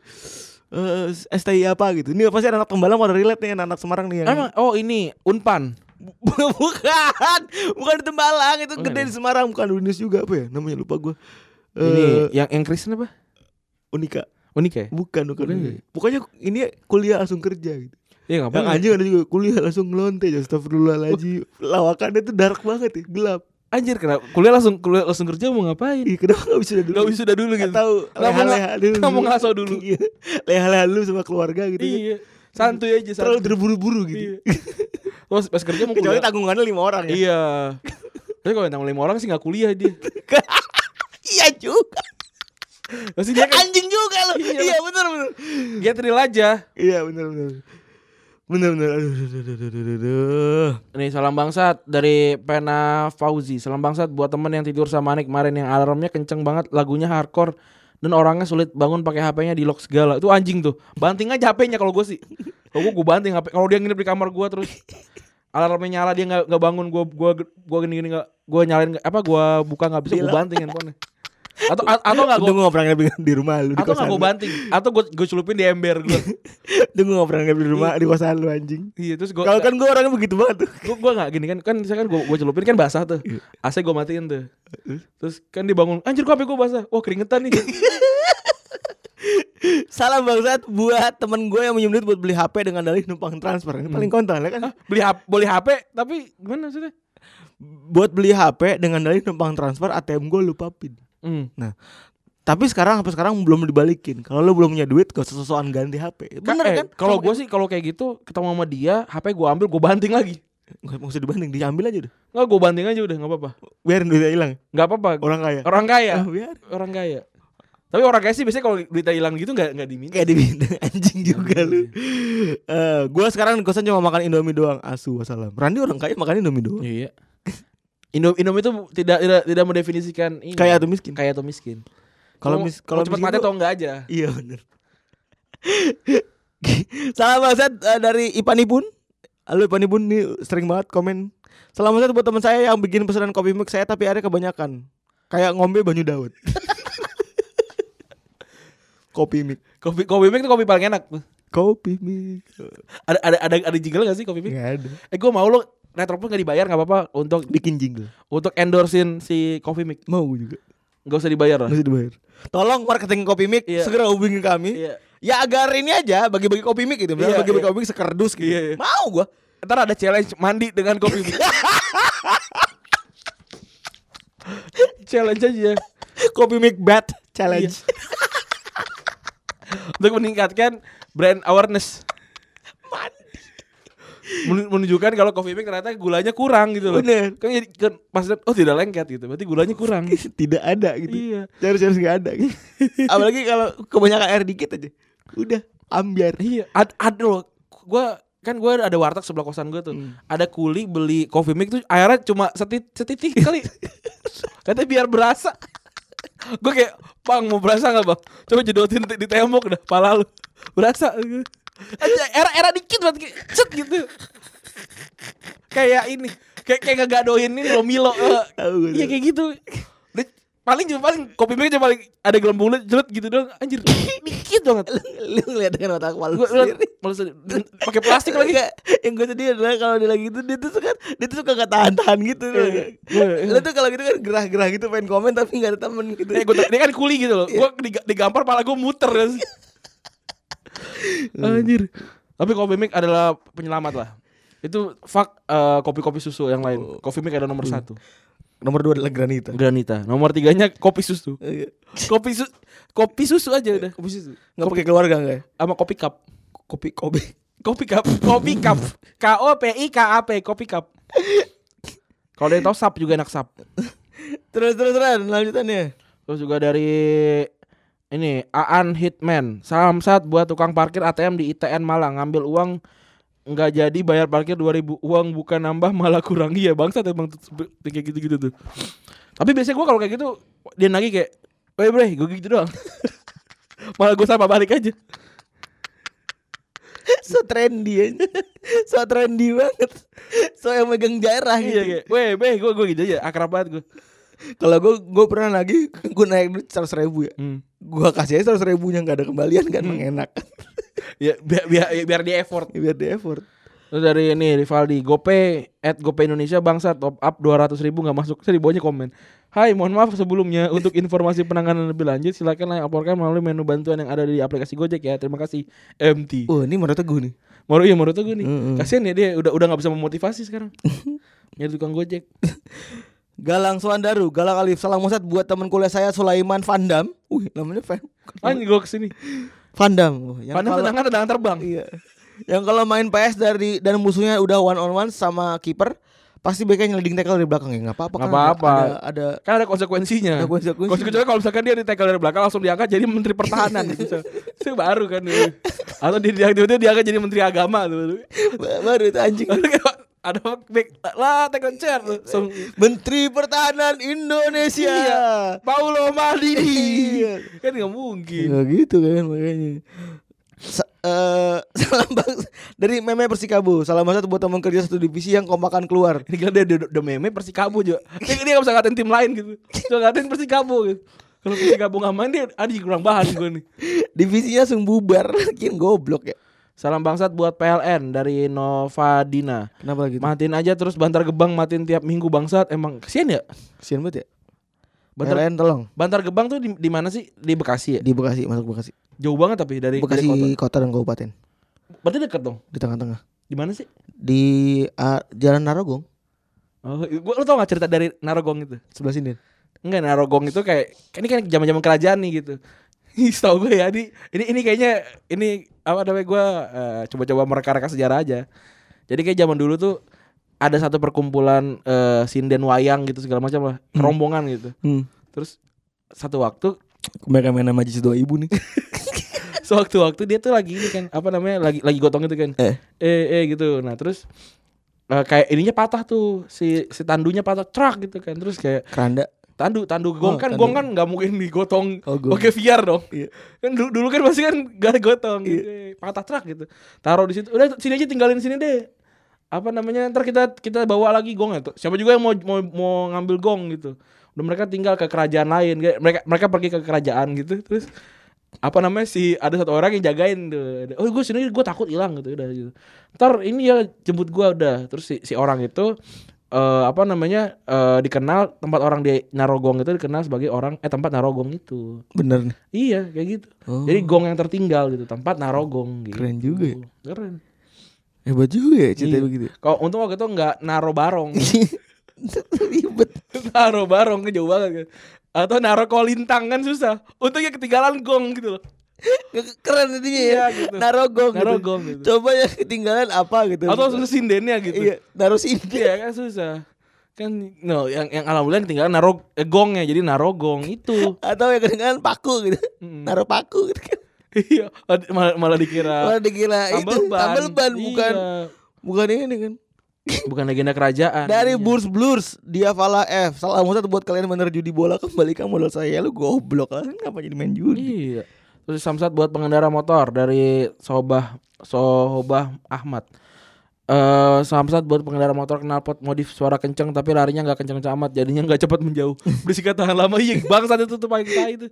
Eh, STI apa gitu ini pasti anak pembalap pada relate nih anak-anak Semarang nih yang Emang oh ini Unpan. bukan bukan di Tembalang itu Oh, gede iya. di Semarang bukan Udinus juga apa ya namanya lupa gue ini Eh, yang yang Kristen apa? Unika Unik ya? bukan bukan, Bukan Unika. ya? pokoknya ini kuliah langsung kerja gitu Iya yang ngapain? anjing ada juga kuliah langsung ngelonte Astagfirullahaladzim [LAUGHS] lawakannya tuh dark banget ya gelap anjir kenapa kuliah langsung kuliah langsung kerja mau ngapain? Ih, kenapa gak bisa dulu? Gak wisuda dulu gitu. Kenapa leha-leha nggak- dulu. kenapa ngaso dulu? Iya. Leha-leha dulu sama keluarga gitu. ya. Iya. Santuy aja Terlalu santuy. terburu-buru gitu. Iya. Terus pas kerja mau Kecuali kuliah. tanggungannya lima orang ya. Iya. Tapi kalau yang lima orang sih gak kuliah dia. [LAUGHS] Iya juga. Dia kan Anjing juga lo. Iya. Iya benar benar. gathering aja. Iya benar benar. Aduh. Nih salam bangsat dari Pena Fauzi. Salam bangsat buat temen yang tidur sama Anik kemarin yang alarmnya kenceng banget, lagunya hardcore dan orangnya sulit bangun pakai HP-nya di lock segala. Itu anjing tuh. Banting aja HP-nya kalau gue sih. Kalau gue gue banting HP. Kalau dia nginep di kamar gue terus alarmnya nyala dia nggak nggak bangun gue gua gua gini gini nggak gue nyalain apa gue buka nggak bisa gue banting handphonenya atau atau nggak gue pernah nginep di rumah lu atau nggak gue banting? Atau gue gue celupin di ember gue Untung gue pernah nginep di rumah di kosan lu anjing. Iya terus gue Kalau kan gue orangnya begitu banget tuh. Gue gue nggak gini kan kan misalkan gue gue celupin kan basah tuh. AC gue matiin tuh. Terus? Kan dia bangun anjir kok HP gue basah. Wah keringetan nih. [LAUGHS] Salam bangsat buat temen gue yang minjem duit buat beli HP dengan dalih numpang transfer. Ini paling kontol ya kan? Beli HP boleh HP tapi gimana maksudnya? Buat beli HP dengan dalih numpang transfer ATM gue lupa pin hmm. Nah tapi sekarang sampai sekarang belum dibalikin. Kalau lu belum punya duit, gak sosokan ganti HP. Ka- Bener eh, kan? kalau gue sih kalau kayak gitu ketemu sama dia HP gue ambil gue banting lagi Gak usah dibanding, diambil aja udah. nggak gue banting aja udah nggak apa-apa Biarin duitnya hilang. nggak apa-apa Orang kaya. orang kaya Oh, biar. orang kaya tapi orang kaya sih biasanya kalau duitnya hilang gitu nggak nggak diminta Kayak diminta [LAUGHS] anjing juga lu. Eh, gua sekarang kosan cuma makan Indomie doang. Asu wassalam. Randi orang kaya makan Indomie doang. iya [LAUGHS] Indo Indomie itu tidak tidak tidak mendefinisikan ini Kaya atau miskin? kaya atau miskin Kalau mis kalau cepat mati atau enggak aja Iya bener. [LAUGHS] Salam bangsat eh, dari Ipan Ibun. Halo Ipan Ibun nih sering banget komen. Salam bangsat buat teman saya yang bikin pesanan kopi mix saya tapi airnya kebanyakan. Kayak ngombe banyu Daud. [LAUGHS] kopi mix. kopi kopi mix itu kopi paling enak Kopi mix. ada ada ada ada jingle gak sih kopi mix Enggak ada. eh gue mau lo Retropus gak dibayar gak apa-apa untuk Bikin jingle. untuk endorsein si Coffee Mix Mau juga. Gak usah dibayar lah Masih dibayar. Tolong marketing kopi mix Iya. segera hubungi kami. Iya. Ya agar ini aja bagi-bagi kopi mix gitu. Iya, bagi-bagi iya. kopi mix sekerdus gitu. Iya, iya. Mau gua. Ntar ada challenge mandi dengan Coffee Mix [LAUGHS] Challenge aja kopi mix bat challenge. [LAUGHS] Untuk meningkatkan brand awareness menunjukkan kalau coffee ternyata gulanya kurang gitu loh. Bener. Kan jadi kan pas lihat, oh tidak lengket gitu. Berarti gulanya kurang. [LAUGHS] Tidak ada gitu. Iya. Harus harus nggak ada gitu. [LAUGHS] Apalagi kalau kebanyakan air dikit aja. Udah ambiar. Iya, ad, ada loh. Gua kan gue ada warteg sebelah kosan gue tuh. Ada kuli beli coffee mix tuh airnya cuma setit setitik kali. [LAUGHS] Katanya biar berasa. gue kayak, "Bang, mau berasa nggak Bang? Coba jedotin di tembok dah pala lu." Berasa. Aja era era dikit banget cet gitu. Kayak ini, kayak kayak ngegadoin ini lo Milo. eh. Gue, Iya kayak gitu. Paling cuma paling kopi mix cuma paling ada gelembungnya jelet gitu doang. Anjir, dikit banget. Lu ngeliat dengan mata kepala lu Gue sendiri. malu pakai plastik lagi. Yang gue sedih adalah kalau dia lagi gitu dia tuh suka dia tuh suka gak tahan-tahan gitu. Iya. Lu tuh kalau gitu kan gerah-gerah gitu pengen komen tapi gak ada temen gitu. Eh, gua, dia kan kuli gitu loh. Gua diga- digampar pala gua muter. [LAUGHS] [LAUGHS] Anjir. Tapi Coffee Mix adalah penyelamat lah. Itu fuck eh, kopi-kopi susu yang lain. Coffee Mix ada nomor satu. Nomor dua adalah Granita. Granita. Nomor tiganya kopi susu. Iya. Kopi susu, kopi susu aja udah. Kopi susu. Nggak pakai keluarga enggak ya? Sama kopi cup. Kopi kopi. Kopi cup. Kopi cup. K O P I K A P. Kopi cup. Kalau ada yang tahu sap juga enak sap. [LAUGHS] Terus terus terus lanjutannya. Terus juga dari ini Aan Hitman. Salam sat buat tukang parkir ATM di ITN Malang ngambil uang nggak jadi bayar parkir 2000 uang bukan nambah malah kurang iya bangsat emang kayak gitu-gitu tuh. Tapi biasanya gua kalau kayak gitu dia nagih kayak Woi bre, gue gitu doang. [LAUGHS] malah gue sama balik aja. so trendy aja. so trendy banget. So yang megang daerah Iya gitu. kayak, weh bre, gue gue gitu aja, akrab banget gue. Kalau gue gue pernah lagi [LAUGHS] gue naik duit seratus ribu ya. Hmm. Gue kasih aja seratus ribunya nggak ada kembalian kan emang enak. [LAUGHS] Ya biar biar biar dia effort. [LAUGHS] Biar di effort. Terus dari ini Rivaldi GoPay at GoPay Indonesia bangsa top up 200 ribu nggak masuk saya di bawahnya komen Hai mohon maaf sebelumnya untuk informasi penanganan lebih lanjut silakan laporkan melalui menu bantuan yang ada di aplikasi Gojek ya terima kasih MT Oh ini menurut gue nih. Moro iya menurut gue nih Mm-mm. kasian ya dia udah udah nggak bisa memotivasi sekarang nyari tukang Gojek Galang Suandaru, Galang Alif, salam musat buat teman kuliah saya Sulaiman Vandam. Wih, namanya Van. Anjing gue ke sini. Vandam. Oh, yang Pandang kalau- tendangan tendangan terbang. Iya. Yang kalau main PS dari dan musuhnya udah one on one sama kiper, pasti baiknya nyeliding tackle dari belakang ya nggak apa-apa Nggak kan ada- apa-apa. ada, ada Kan ada konsekuensinya. Ada konsekuensinya. Konsekuensinya kalau misalkan dia di tackle dari belakang langsung diangkat jadi menteri pertahanan [LAUGHS] gitu. Itu baru kan. Atau dia dia dia diangkat jadi menteri agama tuh. baru itu anjing ada back lah tackle chair langsung Menteri Pertahanan Indonesia. Iya. Paulo Maldini. Iya. kan nggak mungkin. Ya gitu kan makanya. Sa- eh, [LAUGHS] salam bang dari meme Persikabo. Salam satu buat teman kerja satu divisi yang kompakan keluar. Ini gila dia udah meme Persikabo juga. [LAUGHS] Dia, dia gak bisa ngatain tim lain gitu. Cuma ngatain Persikabo gitu. Kalau Persikabo nggak main dia ada kurang bahan gue nih. Divisinya langsung bubar. [LAUGHS] Makin goblok ya. Salam bangsat buat PLN dari Novadina. Kenapa lagi? Matiin aja terus Bantar Gebang matiin tiap minggu bangsat. Emang kesian ya? Kasian banget ya. Bantar, PLN tolong Bantar Gebang tuh di, di mana sih? Di Bekasi ya? di Bekasi masuk Bekasi. Jauh banget tapi dari, Bekasi dari kota. kota. dan kabupaten Berarti deket dong. di tengah-tengah. Di mana sih? Di ah, Jalan Narogong Oh, gua lu tau gak cerita dari Narogong itu? sebelah sini. Enggak Narogong itu kayak ini kan zaman-zaman kerajaan nih gitu. Tahu gue ya ini ini ini kayaknya ini apa namanya gue eh, coba-coba mereka-reka sejarah aja. Jadi kayak zaman dulu tuh ada satu perkumpulan eh, sinden wayang gitu segala macam lah, rombongan gitu. Hmm. Terus satu waktu Mereka main nama dua ibu nih. [LAUGHS] sewaktu-waktu dia tuh lagi ini kan apa namanya lagi lagi gotong itu kan. Eh. Eh eh gitu. Nah, terus eh, kayak ininya patah tuh si si tandunya patah trak gitu kan. Terus kayak Keranda. Tandu, tandu gong Oh, kan, tandu. gong kan nggak mungkin digotong Oh, gong. pakai VR dong. Iya. Kan dulu, dulu kan masih kan gak gotong, gitu. patah truk gitu. Taruh di situ. Udah sini aja tinggalin sini deh. Apa namanya? Ntar kita kita bawa lagi gong itu. Siapa juga yang mau mau mau ngambil gong gitu. Udah mereka tinggal ke kerajaan lain. Mereka mereka pergi ke kerajaan gitu. Terus apa namanya si ada satu orang yang jagain tuh. Oh gue sini gue takut hilang gitu udah gitu. Ntar ini ya jemput gua udah. Terus si, si orang itu eh apa namanya eh dikenal tempat orang di Narogong itu dikenal sebagai orang eh tempat Narogong itu. Bener nih. Iya kayak gitu. Oh. Jadi gong yang tertinggal gitu tempat Narogong gitu. Keren juga ya. Keren. Hebat juga ya cerita Iya. begitu. Kalau untung waktu itu nggak naro barong. [LAUGHS] Ribet. naro barong jauh banget kan. Atau naro kolintang kan susah. Untungnya ketinggalan gong gitu loh. Keren intinya ya. Iya, gitu. Narogong. gitu. Narogong gitu. Coba yang ketinggalan apa gitu. Atau langsung sindennya gitu. Iya, naruh sini. Iya kan susah. Kan no yang yang alhamdulillah ketinggalan naro eh, gongnya jadi naro gong itu. Atau yang ketinggalan paku gitu. Mm. Naruh paku gitu kan. Iya, malah, malah dikira Malah dikira itu tambal ban bukan Iya. bukan ini kan. bukan legenda kerajaan. Dari Iya. Burs Blurs dia Fala F. Salam satu buat kalian bener judi bola kembalikan modal saya lu goblok lah kenapa jadi main judi. Iya. Terus samsat buat pengendara motor dari Sobah Sobah Ahmad. Eh samsat buat pengendara motor knalpot modif suara kenceng tapi larinya nggak kenceng amat jadinya nggak cepat menjauh. [LAUGHS] Berisikat tahan lama iya bangsat itu tuh paling tai itu.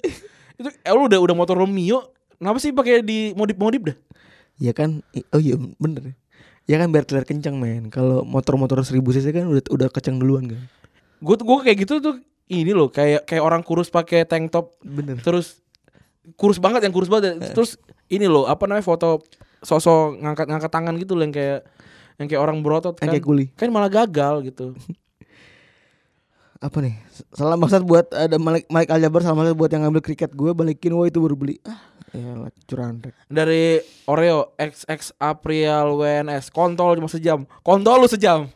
Itu eh, lu udah udah motor Romeo Kenapa sih pakai di modif-modif dah? Ya kan oh iya bener. Ya kan biar terlihat kencang men. Kalau motor-motor 1000 cc kan udah udah kencang duluan kan. Gue gue kayak gitu tuh ini loh kayak kayak orang kurus pakai tank top Bener. terus kurus banget yang kurus banget terus ini loh apa namanya foto sosok ngangkat-ngangkat tangan gitu loh yang kayak yang kayak orang berotot Yang kan kayak kuli. kan malah gagal gitu [LAUGHS] Apa nih? Salam maksud buat ada Malik Malik Aljabar salam maksud buat yang ngambil kriket gue balikin wah itu baru beli. Ah, ya curan rek. dari Oreo XX April WNS kontol cuma sejam kontol lu sejam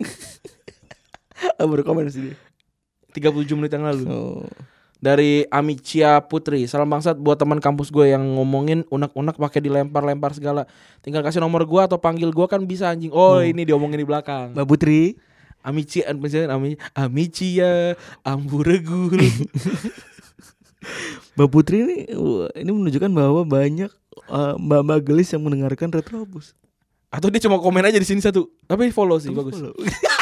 [LAUGHS] Ah, baru komen sih dia. 37 menit yang lalu Oh. Dari Amicia Putri. Salam bangsat buat teman kampus gue yang ngomongin unak-unak pakai dilempar-lempar segala. Tinggal kasih nomor gue atau panggil gue kan bisa anjing. Oh ini diomongin di belakang. Mbak Putri. Amici misalnya Ami Amicia Amburegul. [LAUGHS] Mbak Putri ini wah, ini menunjukkan bahwa banyak uh, mbak-mbak gelis yang mendengarkan Retrobus. atau dia cuma komen aja di sini satu. Tapi follow sih bagus. Follow. [LAUGHS]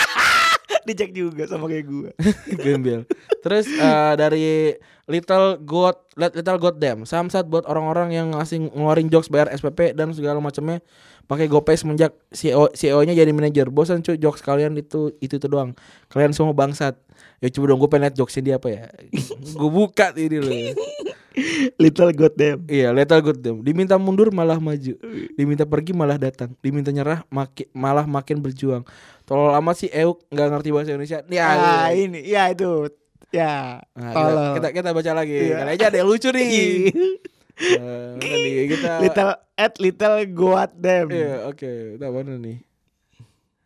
Dicek juga sama kayak gue. [LAUGHS] gembel terus eh, dari Little God Let- Little God Damn samsat buat orang-orang yang ngasih ngeluarin jokes bayar SPP dan segala macamnya pakai GoPay semenjak CEO CEO-nya jadi manajer bosan cuy jokes kalian itu itu itu doang kalian semua bangsat ya coba dong gue pengen liat jokesnya dia apa ya [LAUGHS] gue buka ini loh Little goddamn. Iya, Little Good Damn. Diminta mundur malah maju. Diminta pergi malah datang. Diminta nyerah maki, malah makin berjuang. Tolol amat sih Euk nggak ngerti bahasa Indonesia. Ya, Ah, ini ya itu. Ya. Nah, kita, tolol. kita kita baca lagi. Iya. Kali aja ada yang lucu nih. [LAUGHS] Eh, nih kita little at little goat them. Iya, oke. Nah, mana nih?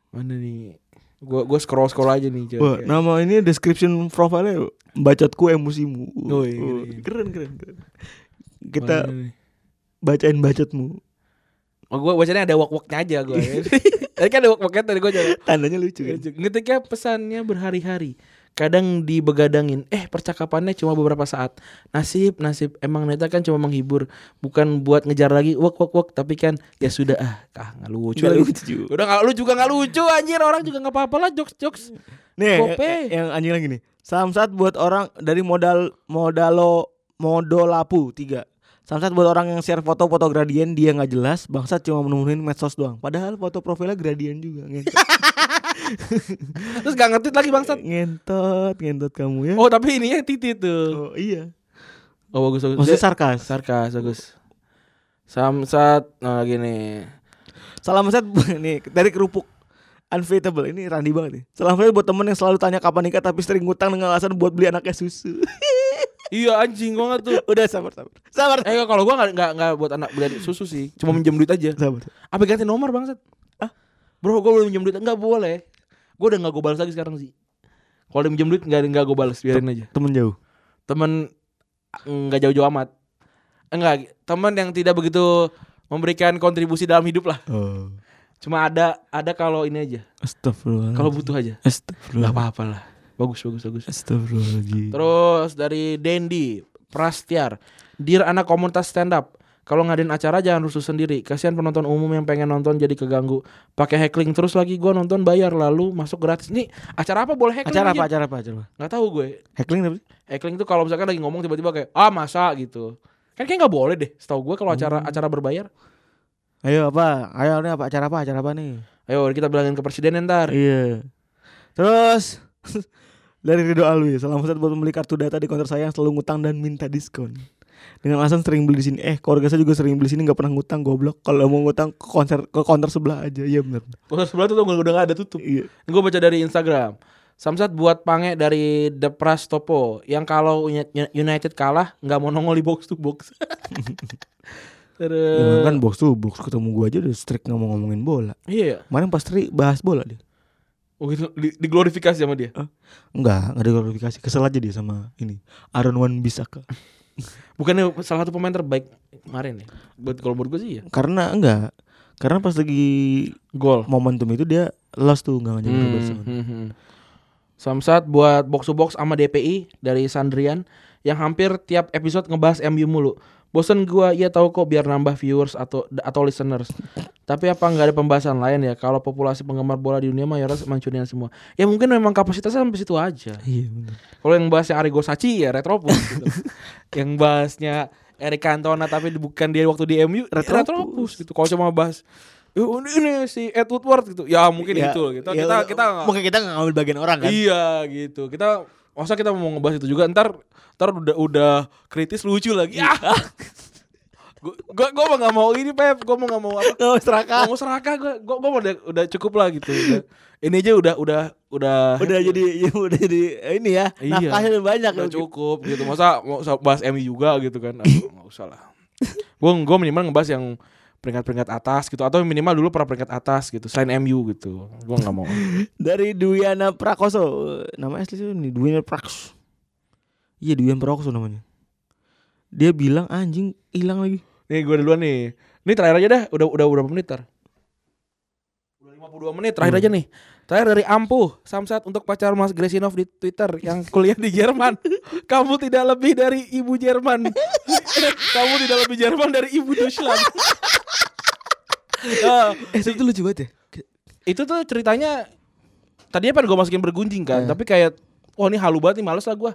Mana nih? Gua gua scroll scroll aja nih, coba. Wah, nama ini description profile bacotku emosimu. Oh, iya, Oh, iya. keren keren keren. Kita bacain bacotmu. Oh, gua bacanya ada wok-woknya aja gua. [LAUGHS] Tadi kan ada wok-woknya tadi gua coba. Tandanya lucu kan. Ngetiknya pesannya berhari-hari. Kadang dibegadangin, eh percakapannya cuma beberapa saat. Nasib, nasib. Emang neta kan cuma menghibur, bukan buat ngejar lagi wok wok wok. Tapi kan ya sudah ah, ah nggak lucu. Lagi. lucu. [LAUGHS] Udah nggak lu juga nggak lucu anjir orang juga nggak apa-apa lah jokes jokes. Nih, Gope. yang, yang anjing lagi nih. Samsat buat orang dari modal modalo modolapu tiga. Samsat buat orang yang share foto-foto gradien dia nggak jelas, bangsat cuma menemuin medsos doang. Padahal foto profilnya gradien juga. Ngentot, [LAUGHS] Terus gak ngerti lagi bangsat. ngentot, ngentot kamu ya. Oh tapi ininya titit tuh. Oh, iya. Oh bagus bagus. Maksudnya sarkas. sarkas bagus. Samsat nah gini. Salam set [LAUGHS] nih dari kerupuk Unfateable ini Randi banget nih. Salam set buat temen yang selalu tanya kapan nikah tapi sering ngutang dengan alasan buat beli anaknya susu. [LAUGHS] Iya anjing banget tuh. [LAUGHS] Udah sabar sabar. Sabar. Eh kalau gua nggak nggak nggak buat anak beli susu sih, cuma minjem duit aja. Sabar. Apa ganti nomor bangsat? Ah, bro, gue boleh minjem duit? Enggak boleh. Gue udah nggak gue balas lagi sekarang sih. Kalau dia minjem duit nggak nggak gue balas, biarin aja. Temen jauh. Temen nggak jauh-jauh amat. Enggak, teman yang tidak begitu memberikan kontribusi dalam hidup lah. Oh. Cuma ada ada kalau ini aja, Astagfirullah. kalau butuh aja. Astagfirullah. Nggak apa-apa lah. Bagus bagus bagus. Astagfirullahaladzim. Terus dari Dendi Prastiar, Dear anak komunitas stand up, kalau ngadain acara jangan rusuh sendiri. Kasihan penonton umum yang pengen nonton jadi keganggu. Pakai heckling terus lagi gua nonton bayar lalu masuk gratis. Nih, acara apa boleh heckling? Acara aja? apa? Acara apa? Acara apa? Nggak tahu gue. Heckling tapi? Heckling itu kalau misalkan lagi ngomong tiba-tiba kayak ah masa gitu. Kan kayak nggak boleh deh. Setahu gue kalau acara acara berbayar. Ayo apa? Ayo ini apa? Acara apa? Acara apa nih? Ayo kita bilangin ke presiden ntar. Iya. Terus [LAUGHS] dari Ridho Alwi, salam satu buat membeli kartu data di konter saya yang selalu ngutang dan minta diskon. Dengan alasan sering beli di sini. Eh, keluarga saya juga sering beli di sini nggak pernah ngutang goblok. Kalau mau ngutang ke konser ke konter sebelah aja. Iya benar. Terus sebelah tuh udah nggak ada tutup. Iya. Gue baca dari Instagram. Samsat buat pange dari The Pras Topo yang kalau Uni- United kalah nggak mau nongol di box to box. [LAUGHS] Terus Ya, kan box tuh box ketemu gua aja udah strict nggak mau ngomongin bola. iya ya. Kemarin pas Tri bahas bola dia. Oh gitu di, diglorifikasi sama dia. Enggak, enggak ada klarifikasi. Kesel aja dia sama ini. Aaron Wan Bisaka. [LAUGHS] Bukannya salah satu pemain terbaik kemarin ya? Buat kalau menurut gue sih ya. Karena enggak. Karena pas lagi Gol. momentum itu dia lost tuh enggak ngajakin Hmm, Robertson. hmm, hmm. Samsat buat box to box sama DPI dari Sandrian yang hampir tiap episode ngebahas MU mulu. Bosen gua iya tahu kok biar nambah viewers atau atau listeners. Tapi apa nggak ada pembahasan lain ya? Kalau populasi penggemar bola di dunia mayoritas mancunian semua. Ya mungkin memang kapasitasnya sampai situ aja. Iya. Kalau yang bahasnya Arrigo Sacchi ya Retropus gitu. [LAUGHS] yang bahasnya Eric Cantona tapi bukan dia waktu di MU ya Retropus. Retropus gitu. Kalau cuma bahas "Eh, ini, ini si Ed Woodward gitu. Ya mungkin Ya, itu gitu. ya, kita kita mungkin kita ngambil bagian orang kan. Iya gitu. Kita masa kita mau ngebahas itu juga ntar ntar udah udah kritis lucu lagi. Iya. Ah. Gue gue mau nggak mau ini Pep. Gue mau nggak mau apa? Nggak serakah. Mau serakah gue. Gue gue udah udah cukup lah gitu. Udah. Ini aja udah udah udah Udah jadi ya, udah jadi ini ya. Iya. Nafkahnya udah banyak udah gitu. cukup gitu. Masa mau bahas MU juga gitu kan? Nggak usah lah. Gue gue minimal ngebahas yang peringkat-peringkat atas gitu atau minimal dulu pernah peringkat atas gitu selain MU gitu. Gue nggak mau. [LAUGHS] Dari Dwiana Prakoso. Nama asli siapa nih? Dwiana Prakoso. Iya Dwiana Prakoso namanya. Dia bilang anjing hilang lagi. Nih gue duluan nih. Ini terakhir aja dah. Udah udah berapa menit tar? Udah 52 menit. Terakhir aja nih. Terakhir dari Ampuh Samsat untuk pacar Mas Gresinov di Twitter yang kuliah di Jerman. [LAUGHS] Kamu tidak lebih dari ibu Jerman. [LAUGHS] Kamu tidak lebih Jerman dari ibu Deutschland. Ah, Eh itu lucu banget ya. itu tuh ceritanya tadinya pengen gue masukin bergunjing kan, Eh. tapi kayak wah ini halu banget nih males lah gue.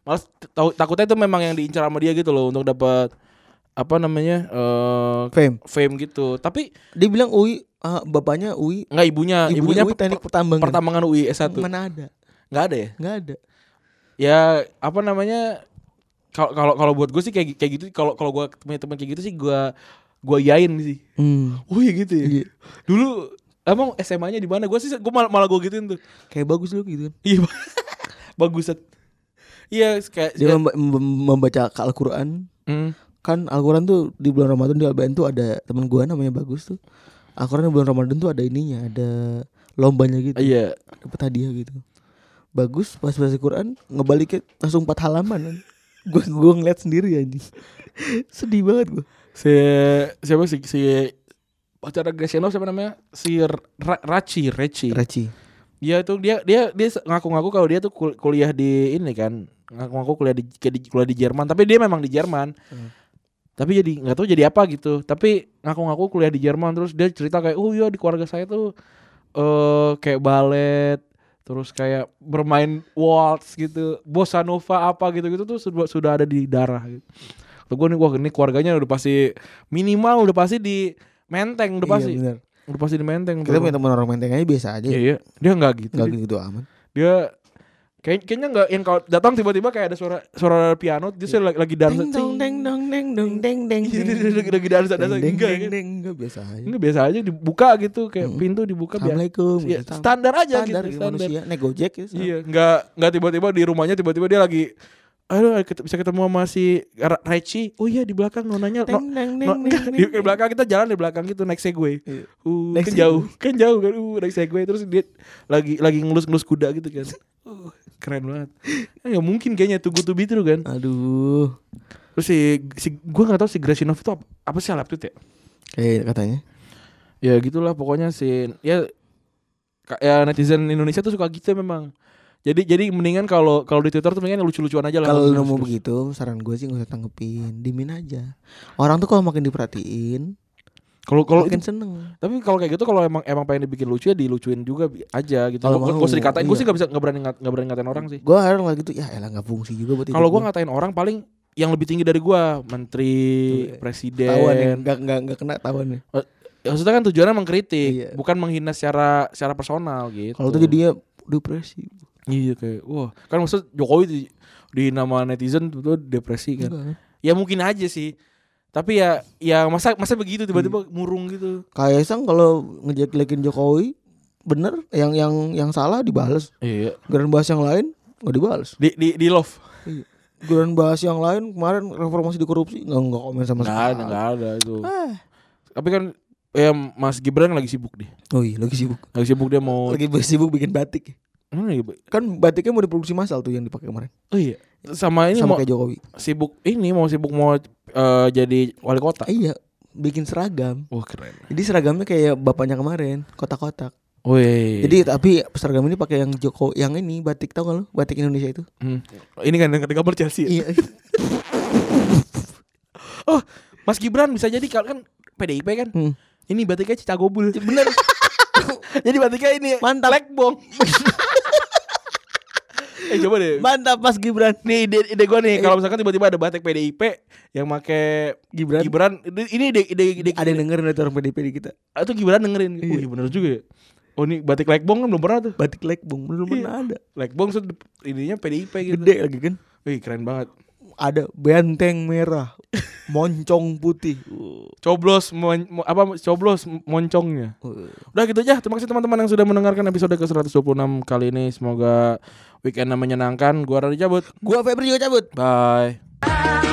Males tahu takutnya itu memang yang diincar sama dia gitu loh untuk dapat apa namanya eh Fame. fame gitu. Tapi Dia bilang Ui ah, bapaknya Ui Enggak ibunya, ibunya, Ui teknik pertambangan. pertambangan UI S1. Mana ada? Enggak ada ya? Enggak ada. Ya apa namanya? Kalau kalau kalau buat gue sih kayak kayak gitu kalau kalau gue punya teman kayak gitu sih gue gue yain sih. Hmm. Oh iya gitu ya. Iya. Dulu Emang SMA-nya di mana? Gue sih gue malah, malah gue gituin tuh. Kayak bagus lu gitu kan. Iya. [LAUGHS] Bagus. Iya kayak Dia memba- mem- membaca Al-Qur'an. Hmm. Kan Al-Qur'an tuh di bulan Ramadan di Albayan tuh ada teman gua namanya Bagus tuh. Al-Qur'an di bulan Ramadan tuh ada ininya, ada lombanya gitu. Iya. Dapat hadiah gitu. Bagus pas baca Quran ngebalikin langsung empat halaman. [LAUGHS] Gua gua ngeliat sendiri anjing. [LAUGHS] Sedih banget gua. Si siapa sih si pacar Graciano siapa namanya? Si Ra- Raci, Reci. Raci. Iya itu dia dia dia ngaku-ngaku kalau dia tuh kul- kuliah di ini kan. Ngaku-ngaku kuliah di, kuliah di Jerman, tapi dia memang di Jerman. Hmm. Tapi jadi nggak tahu jadi apa gitu. Tapi ngaku-ngaku kuliah di Jerman terus dia cerita kayak, "Oh iya di keluarga saya tuh eh kayak balet, terus kayak bermain waltz gitu, bossa nova apa gitu-gitu tuh sudah sudah ada di darah gitu." Kata gue nih wah ini keluarganya udah pasti minimal udah pasti di menteng udah pasti. Iya benar. udah pasti di menteng. Kita tuh. punya teman orang menteng aja biasa aja. Iya, iya. Dia nggak gitu. Enggak dia, gitu aman. dia kayak kayaknya nggak yang kalau datang tiba-tiba kayak ada suara suara piano dia lagi, lagi dansa. Deng dong deng dong deng dong deng deng. Iya, dia- dia lagi lagi dansa dansa enggak enggak biasa aja. Enggak biasa aja dibuka gitu kayak Mm. pintu dibuka Assalamualaikum. Gitu. standar aja standar gitu, gitu, standar. manusia naik Gojek ya. Iya, nggak nggak tiba-tiba di rumahnya tiba-tiba dia lagi aduh bisa ketemu sama si Ra- Reci. Oh iya di belakang nonanya no, no- enggak, di, di belakang kita jalan di belakang gitu naik Segway. Iya. Uh, Naik kan jauh, kan jauh kan. Uh, naik Segway terus dia lagi lagi ngelus-ngelus kuda gitu kan. [LAUGHS] Uh, keren banget. Ya mungkin kayaknya tunggu tuh itu kan. Aduh. Terus si si gua nggak tahu si Grasinov itu apa, apa sih Alap ya? Kayak katanya. Ya gitulah pokoknya si ya ya netizen Indonesia tuh suka gitu memang. Jadi jadi mendingan kalau kalau di Twitter tuh mendingan lucu-lucuan aja lah. Kalau nemu serius-serius. begitu, saran gue sih nggak usah tanggepin, dimin aja. Orang tuh kalau makin diperhatiin, Kalau kalau makin itu- seneng. tapi kalau kayak gitu kalau emang emang pengen dibikin lucu ya dilucuin juga aja gitu. Kalau Gak mau, usah dikatain. Gue iya. sih gak bisa nggak berani nggak berani ngatain orang sih. Gue kadang lagi gitu, ya elah nggak fungsi juga buat Kalau gue gua. ngatain orang paling yang lebih tinggi dari gua menteri, Tuh, ya. presiden. Tahuan nih, nggak nggak nggak kena tahuan. Ya, maksudnya kan tujuannya mengkritik, Iya. bukan menghina secara secara personal gitu. Kalau tuh jadinya depresi. Iya kayak wah kan maksud Jokowi di, di nama netizen tuh, depresi kan. Enggak? Ya mungkin aja sih. Tapi ya ya masa masa begitu tiba-tiba Iya. murung gitu. Kaisang kalau ngejek-jekin Jokowi, bener yang yang yang salah dibales. Iya. Giliran bahas yang lain nggak dibales. Di di di love. Giliran bahas yang lain kemarin reformasi di korupsi nggak nggak komen sama sekali. ada, enggak ada itu. Ah. Tapi kan ya Mas Gibran lagi sibuk deh. Oh iya lagi sibuk. Lagi sibuk dia mau Lagi sibuk bikin batik. Mana ya? Kan batiknya mau diproduksi massal tuh yang dipakai kemarin. Oh iya. Sama ini sama mau kayak Jokowi. sibuk ini mau sibuk mau eh, jadi wali kota. Iya, bikin seragam. Wah keren. Jadi seragamnya kayak bapaknya kemarin, kotak-kotak. Wih. Jadi tapi seragam ini pakai yang Joko yang ini batik tau gak lu? Batik Indonesia itu. Hmm. ini kan yang ketika Chelsea. ya? Iya. [LAUGHS] Oh, Mas Gibran bisa jadi kan PDIP kan. Hmm. Ini batiknya Cicagobul. Bener. [LAUGHS] jadi batiknya ini Mantap. Lekbong. [LAUGHS] eh coba deh. Mantap Mas Gibran. Nih ide, ide gue nih kalau misalkan tiba-tiba ada batik PDIP yang make Gibran. Gibran ini ide ide ide, Ada yang dengerin dari orang PDP di kita. itu Gibran dengerin. Iya. Wih bener juga ya. Oh ini batik Lekbong kan belum pernah tuh. Batik lekbong belum Iya. pernah ada. Lekbong tuh ininya PDIP gitu. Gede lagi kan. Wih keren banget. Ada benteng merah, moncong putih. Coblos mon- mo- apa coblos moncongnya. Udah gitu aja. Terima kasih teman-teman yang sudah mendengarkan episode ke-126 kali ini. Semoga weekendnya menyenangkan. Gua Rani cabut. Gua Febri juga cabut. Bye.